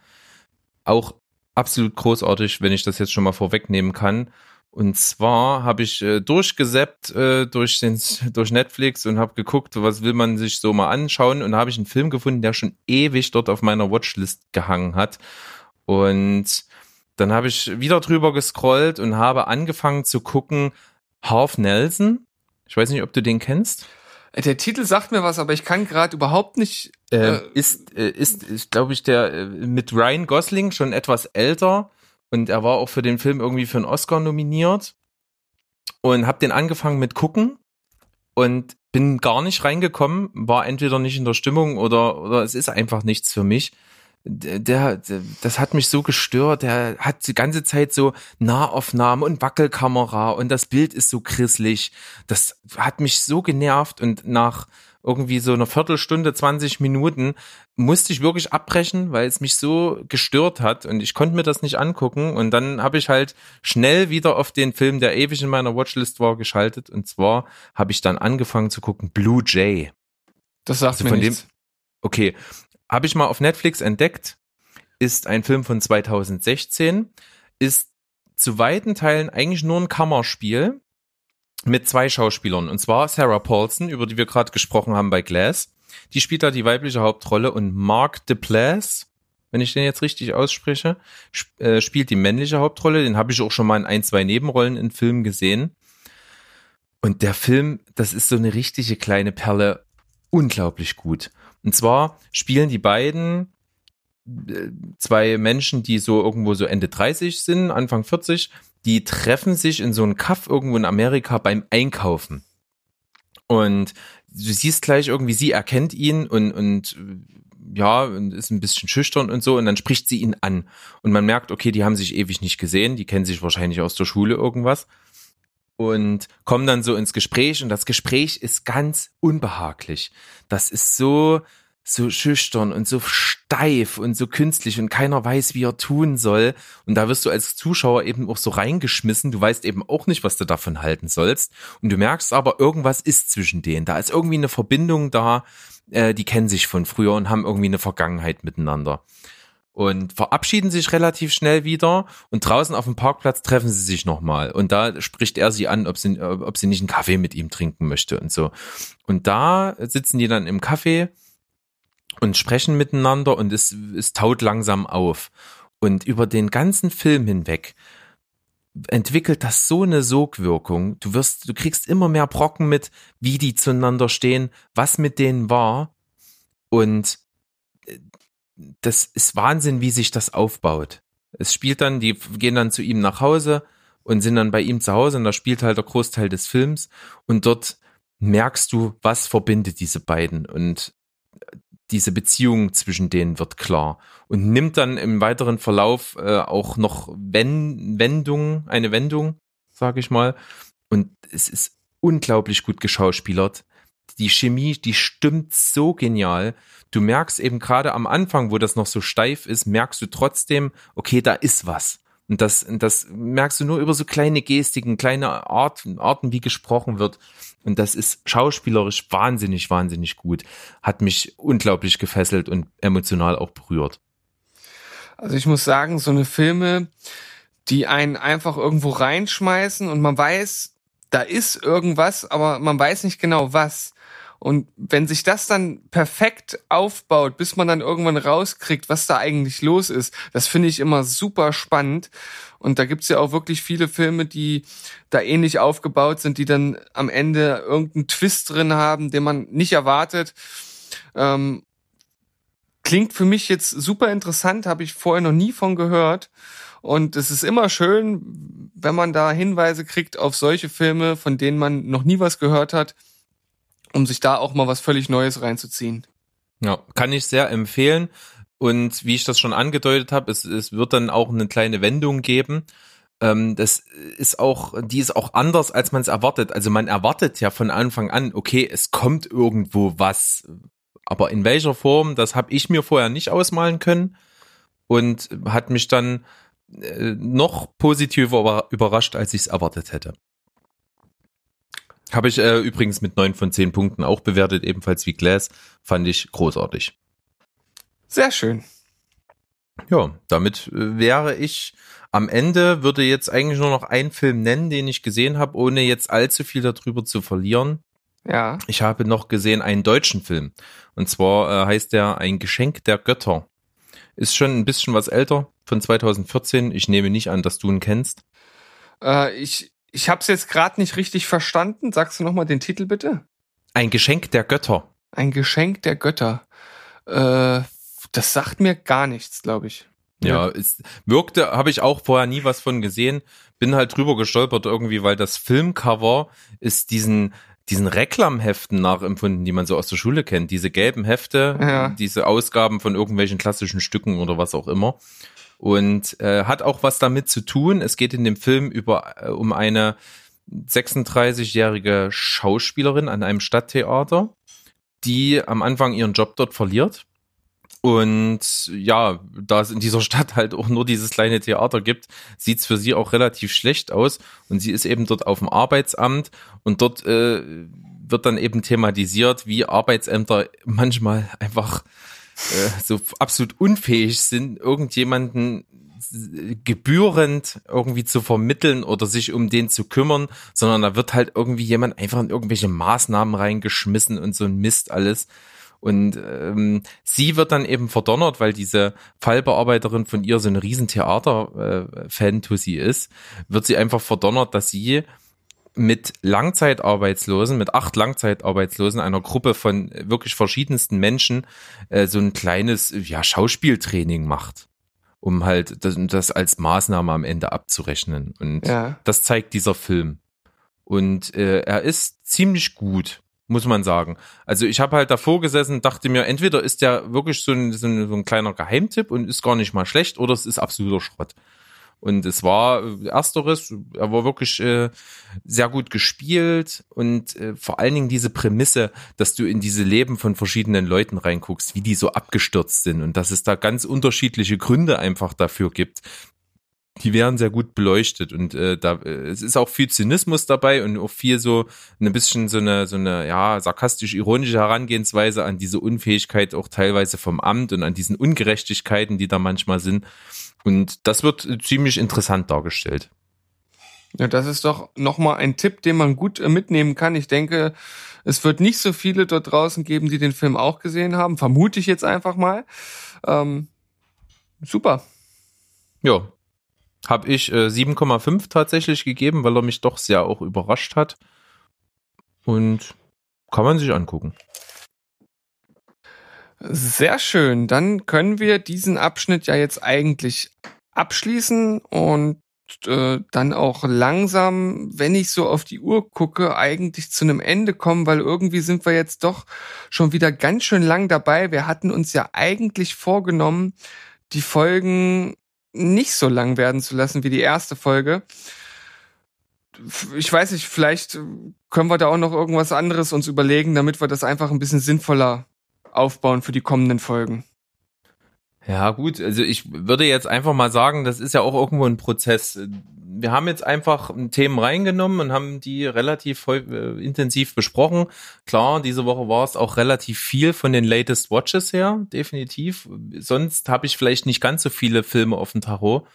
[SPEAKER 3] Auch absolut großartig, wenn ich das jetzt schon mal vorwegnehmen kann. Und zwar habe ich äh, durchgesäppt äh, durch, den, durch Netflix und habe geguckt, was will man sich so mal anschauen. Und habe ich einen Film gefunden, der schon ewig dort auf meiner Watchlist gehangen hat. Und dann habe ich wieder drüber gescrollt und habe angefangen zu gucken, Half Nelson. Ich weiß nicht, ob du den kennst.
[SPEAKER 1] Äh, Der Titel sagt mir was, aber ich kann gerade überhaupt nicht.
[SPEAKER 3] Äh,
[SPEAKER 1] Äh,
[SPEAKER 3] ist, äh, ist, ist glaube ich, der äh, mit Ryan Gosling schon etwas älter und er war auch für den Film irgendwie für einen Oscar nominiert und habe den angefangen mit gucken und bin gar nicht reingekommen, war entweder nicht in der Stimmung oder oder es ist einfach nichts für mich. Der, der, das hat mich so gestört. Der hat die ganze Zeit so Nahaufnahmen und Wackelkamera und das Bild ist so grisselig. Das hat mich so genervt und nach irgendwie so einer Viertelstunde, 20 Minuten musste ich wirklich abbrechen, weil es mich so gestört hat und ich konnte mir das nicht angucken und dann habe ich halt schnell wieder auf den Film, der ewig in meiner Watchlist war, geschaltet und zwar habe ich dann angefangen zu gucken Blue Jay.
[SPEAKER 1] das sagt
[SPEAKER 3] also
[SPEAKER 1] mir
[SPEAKER 3] von
[SPEAKER 1] nichts.
[SPEAKER 3] Okay, habe ich mal auf Netflix entdeckt, ist ein Film von 2016, ist zu weiten Teilen eigentlich nur ein Kammerspiel mit zwei Schauspielern. Und zwar Sarah Paulson, über die wir gerade gesprochen haben bei Glass. Die spielt da die weibliche Hauptrolle und Mark DePlace, wenn ich den jetzt richtig ausspreche, sp äh, spielt die männliche Hauptrolle. Den habe ich auch schon mal in ein, zwei Nebenrollen in Filmen gesehen. Und der Film, das ist so eine richtige kleine Perle, unglaublich gut. Und zwar spielen die beiden äh, zwei Menschen, die so irgendwo so Ende 30 sind, Anfang 40, die treffen sich in so einem Kaff irgendwo in Amerika beim Einkaufen. Und du siehst gleich irgendwie, sie erkennt ihn und, und ja, ist ein bisschen schüchtern und so, und dann spricht sie ihn an. Und man merkt, okay, die haben sich ewig nicht gesehen, die kennen sich wahrscheinlich aus der Schule irgendwas. Und kommen dann so ins Gespräch und das Gespräch ist ganz unbehaglich. Das ist so, so schüchtern und so steif und so künstlich und keiner weiß, wie er tun soll. Und da wirst du als Zuschauer eben auch so reingeschmissen. Du weißt eben auch nicht, was du davon halten sollst. Und du merkst aber, irgendwas ist zwischen denen. Da ist irgendwie eine Verbindung da. Äh, die kennen sich von früher und haben irgendwie eine Vergangenheit miteinander. Und verabschieden sich relativ schnell wieder und draußen auf dem Parkplatz treffen sie sich nochmal. Und da spricht er sie an, ob sie, ob sie nicht einen Kaffee mit ihm trinken möchte und so. Und da sitzen die dann im Café und sprechen miteinander und es, es taut langsam auf. Und über den ganzen Film hinweg entwickelt das so eine Sogwirkung. Du wirst, du kriegst immer mehr Brocken mit, wie die zueinander stehen, was mit denen war. Und das ist Wahnsinn, wie sich das aufbaut. Es spielt dann, die gehen dann zu ihm nach Hause und sind dann bei ihm zu Hause und da spielt halt der Großteil des Films und dort merkst du, was verbindet diese beiden und diese Beziehung zwischen denen wird klar und nimmt dann im weiteren Verlauf äh, auch noch Wen Wendung, eine Wendung, sage ich mal. Und es ist unglaublich gut geschauspielert. Die Chemie, die stimmt so genial. Du merkst eben gerade am Anfang, wo das noch so steif ist, merkst du trotzdem, okay, da ist was. Und das, das merkst du nur über so kleine Gestiken, kleine Arten, Arten, wie gesprochen wird. Und das ist schauspielerisch wahnsinnig, wahnsinnig gut. Hat mich unglaublich gefesselt und emotional auch berührt.
[SPEAKER 1] Also ich muss sagen, so eine Filme, die einen einfach irgendwo reinschmeißen und man weiß, da ist irgendwas, aber man weiß nicht genau was. Und wenn sich das dann perfekt aufbaut, bis man dann irgendwann rauskriegt, was da eigentlich los ist, das finde ich immer super spannend. Und da gibt's ja auch wirklich viele Filme, die da ähnlich aufgebaut sind, die dann am Ende irgendeinen Twist drin haben, den man nicht erwartet. Ähm, klingt für mich jetzt super interessant, habe ich vorher noch nie von gehört. Und es ist immer schön, wenn man da Hinweise kriegt auf solche Filme, von denen man noch nie was gehört hat um sich da auch mal was völlig Neues reinzuziehen.
[SPEAKER 3] Ja, kann ich sehr empfehlen. Und wie ich das schon angedeutet habe, es, es wird dann auch eine kleine Wendung geben. Ähm, das ist auch, die ist auch anders, als man es erwartet. Also man erwartet ja von Anfang an, okay, es kommt irgendwo was. Aber in welcher Form, das habe ich mir vorher nicht ausmalen können und hat mich dann äh, noch positiver überrascht, als ich es erwartet hätte. Habe ich äh, übrigens mit neun von zehn Punkten auch bewertet, ebenfalls wie Glass. Fand ich großartig.
[SPEAKER 1] Sehr schön.
[SPEAKER 3] Ja, damit äh, wäre ich am Ende, würde jetzt eigentlich nur noch einen Film nennen, den ich gesehen habe, ohne jetzt allzu viel darüber zu verlieren.
[SPEAKER 1] Ja.
[SPEAKER 3] Ich habe noch gesehen einen deutschen Film. Und zwar äh, heißt der Ein Geschenk der Götter. Ist schon ein bisschen was älter, von 2014. Ich nehme nicht an, dass du ihn kennst.
[SPEAKER 1] Äh, ich ich habe es jetzt gerade nicht richtig verstanden. Sagst du noch mal den Titel bitte?
[SPEAKER 3] Ein Geschenk der Götter.
[SPEAKER 1] Ein Geschenk der Götter. Äh, das sagt mir gar nichts, glaube ich.
[SPEAKER 3] Ja, ja, es wirkte, habe ich auch vorher nie was von gesehen. Bin halt drüber gestolpert irgendwie, weil das Filmcover ist diesen diesen Reklamheften nachempfunden, die man so aus der Schule kennt. Diese gelben Hefte, ja. diese Ausgaben von irgendwelchen klassischen Stücken oder was auch immer und äh, hat auch was damit zu tun. Es geht in dem Film über äh, um eine 36-jährige Schauspielerin an einem Stadttheater, die am Anfang ihren Job dort verliert. Und ja, da es in dieser Stadt halt auch nur dieses kleine Theater gibt, sieht's für sie auch relativ schlecht aus. Und sie ist eben dort auf dem Arbeitsamt und dort äh, wird dann eben thematisiert, wie Arbeitsämter manchmal einfach äh, so absolut unfähig sind, irgendjemanden gebührend irgendwie zu vermitteln oder sich um den zu kümmern, sondern da wird halt irgendwie jemand einfach in irgendwelche Maßnahmen reingeschmissen und so ein Mist alles. Und ähm, sie wird dann eben verdonnert, weil diese Fallbearbeiterin von ihr so eine riesen Theater-Fantasy äh, ist, wird sie einfach verdonnert, dass sie mit Langzeitarbeitslosen, mit acht Langzeitarbeitslosen, einer Gruppe von wirklich verschiedensten Menschen, äh, so ein kleines ja, Schauspieltraining macht, um halt das, das als Maßnahme am Ende abzurechnen. Und ja. das zeigt dieser Film. Und äh, er ist ziemlich gut, muss man sagen. Also ich habe halt davor gesessen, dachte mir, entweder ist der wirklich so ein, so ein, so ein kleiner Geheimtipp und ist gar nicht mal schlecht, oder es ist absoluter Schrott. Und es war äh, ersteres, er war wirklich äh, sehr gut gespielt und äh, vor allen Dingen diese Prämisse, dass du in diese Leben von verschiedenen Leuten reinguckst, wie die so abgestürzt sind und dass es da ganz unterschiedliche Gründe einfach dafür gibt. Die werden sehr gut beleuchtet und äh, da äh, es ist auch viel Zynismus dabei und auch viel so ein bisschen so eine so eine ja sarkastisch ironische Herangehensweise an diese Unfähigkeit auch teilweise vom Amt und an diesen Ungerechtigkeiten, die da manchmal sind. Und das wird ziemlich interessant dargestellt.
[SPEAKER 1] Ja, das ist doch nochmal ein Tipp, den man gut äh, mitnehmen kann. Ich denke, es wird nicht so viele dort draußen geben, die den Film auch gesehen haben. Vermute ich jetzt einfach mal. Ähm, super.
[SPEAKER 3] Ja. Habe ich äh, 7,5 tatsächlich gegeben, weil er mich doch sehr auch überrascht hat. Und kann man sich angucken.
[SPEAKER 1] Sehr schön. Dann können wir diesen Abschnitt ja jetzt eigentlich abschließen und äh, dann auch langsam, wenn ich so auf die Uhr gucke, eigentlich zu einem Ende kommen, weil irgendwie sind wir jetzt doch schon wieder ganz schön lang dabei. Wir hatten uns ja eigentlich vorgenommen, die Folgen nicht so lang werden zu lassen wie die erste Folge. Ich weiß nicht, vielleicht können wir da auch noch irgendwas anderes uns überlegen, damit wir das einfach ein bisschen sinnvoller aufbauen für die kommenden Folgen.
[SPEAKER 3] Ja, gut, also ich würde jetzt einfach mal sagen, das ist ja auch irgendwo ein Prozess. Wir haben jetzt einfach Themen reingenommen und haben die relativ äh, intensiv besprochen. Klar, diese Woche war es auch relativ viel von den Latest Watches her, definitiv. Sonst habe ich vielleicht nicht ganz so viele Filme auf dem Tarot.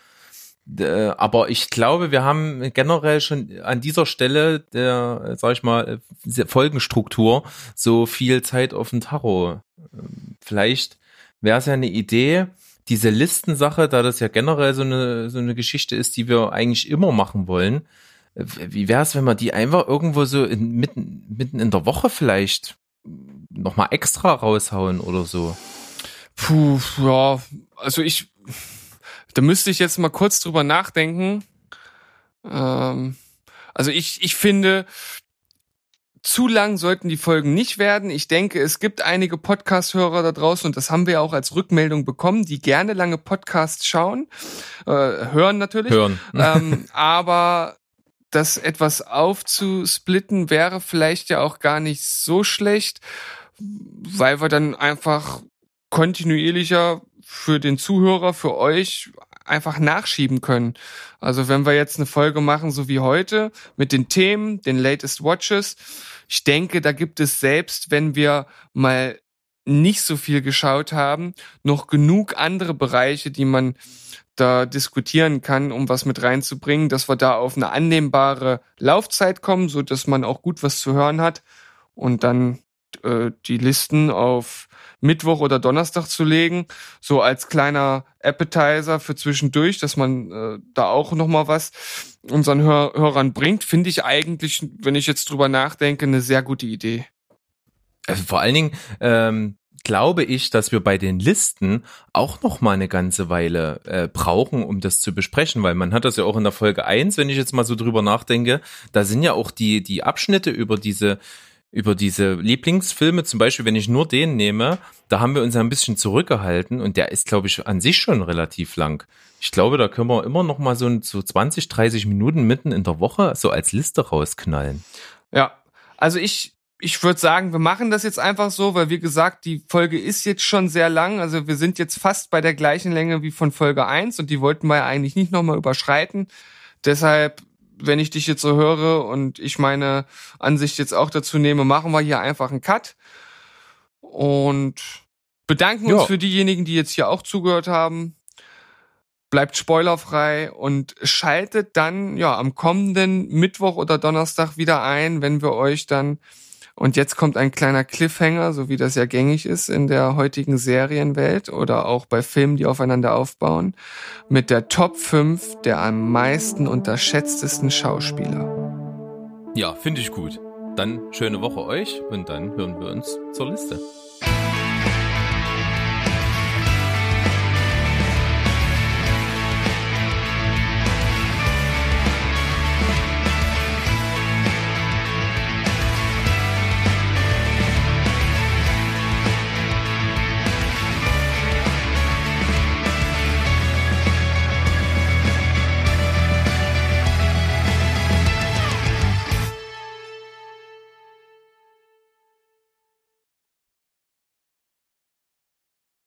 [SPEAKER 3] Äh, aber ich glaube, wir haben generell schon an dieser Stelle der, sag ich mal, Folgenstruktur so viel Zeit auf dem Tarot. Vielleicht wäre es ja eine Idee, diese Listensache, da das ja generell so eine, so eine Geschichte ist, die wir eigentlich immer machen wollen, wie wäre es, wenn wir die einfach irgendwo so in, mitten, mitten in der Woche vielleicht nochmal extra raushauen oder so?
[SPEAKER 1] Puh, ja, also ich, da müsste ich jetzt mal kurz drüber nachdenken. Ähm, also ich, ich finde, zu lang sollten die Folgen nicht werden. Ich denke, es gibt einige Podcast-Hörer da draußen und das haben wir auch als Rückmeldung bekommen, die gerne lange Podcasts schauen, äh, hören natürlich.
[SPEAKER 3] Hören.
[SPEAKER 1] Ähm, aber das etwas aufzusplitten wäre vielleicht ja auch gar nicht so schlecht, weil wir dann einfach kontinuierlicher für den Zuhörer, für euch einfach nachschieben können. Also wenn wir jetzt eine Folge machen, so wie heute, mit den Themen, den Latest Watches, ich denke, da gibt es selbst, wenn wir mal nicht so viel geschaut haben, noch genug andere Bereiche, die man da diskutieren kann, um was mit reinzubringen, dass wir da auf eine annehmbare Laufzeit kommen, so dass man auch gut was zu hören hat und dann äh, die Listen auf Mittwoch oder Donnerstag zu legen, so als kleiner Appetizer für zwischendurch, dass man äh, da auch noch mal was unseren Hör Hörern bringt, finde ich eigentlich, wenn ich jetzt drüber nachdenke, eine sehr gute Idee.
[SPEAKER 3] Also vor allen Dingen ähm, glaube ich, dass wir bei den Listen auch noch mal eine ganze Weile äh, brauchen, um das zu besprechen, weil man hat das ja auch in der Folge eins, wenn ich jetzt mal so drüber nachdenke, da sind ja auch die die Abschnitte über diese über diese Lieblingsfilme, zum Beispiel, wenn ich nur den nehme, da haben wir uns ein bisschen zurückgehalten und der ist, glaube ich, an sich schon relativ lang. Ich glaube, da können wir immer noch mal so, so 20, 30 Minuten mitten in der Woche so als Liste rausknallen.
[SPEAKER 1] Ja, also ich, ich würde sagen, wir machen das jetzt einfach so, weil wie gesagt, die Folge ist jetzt schon sehr lang. Also wir sind jetzt fast bei der gleichen Länge wie von Folge 1 und die wollten wir eigentlich nicht nochmal überschreiten. Deshalb wenn ich dich jetzt so höre und ich meine Ansicht jetzt auch dazu nehme, machen wir hier einfach einen Cut und bedanken uns für diejenigen, die jetzt hier auch zugehört haben. Bleibt spoilerfrei und schaltet dann ja am kommenden Mittwoch oder Donnerstag wieder ein, wenn wir euch dann und jetzt kommt ein kleiner Cliffhanger, so wie das ja gängig ist in der heutigen Serienwelt oder auch bei Filmen, die aufeinander aufbauen, mit der Top 5 der am meisten unterschätztesten Schauspieler.
[SPEAKER 3] Ja, finde ich gut. Dann schöne Woche euch und dann hören wir uns zur Liste.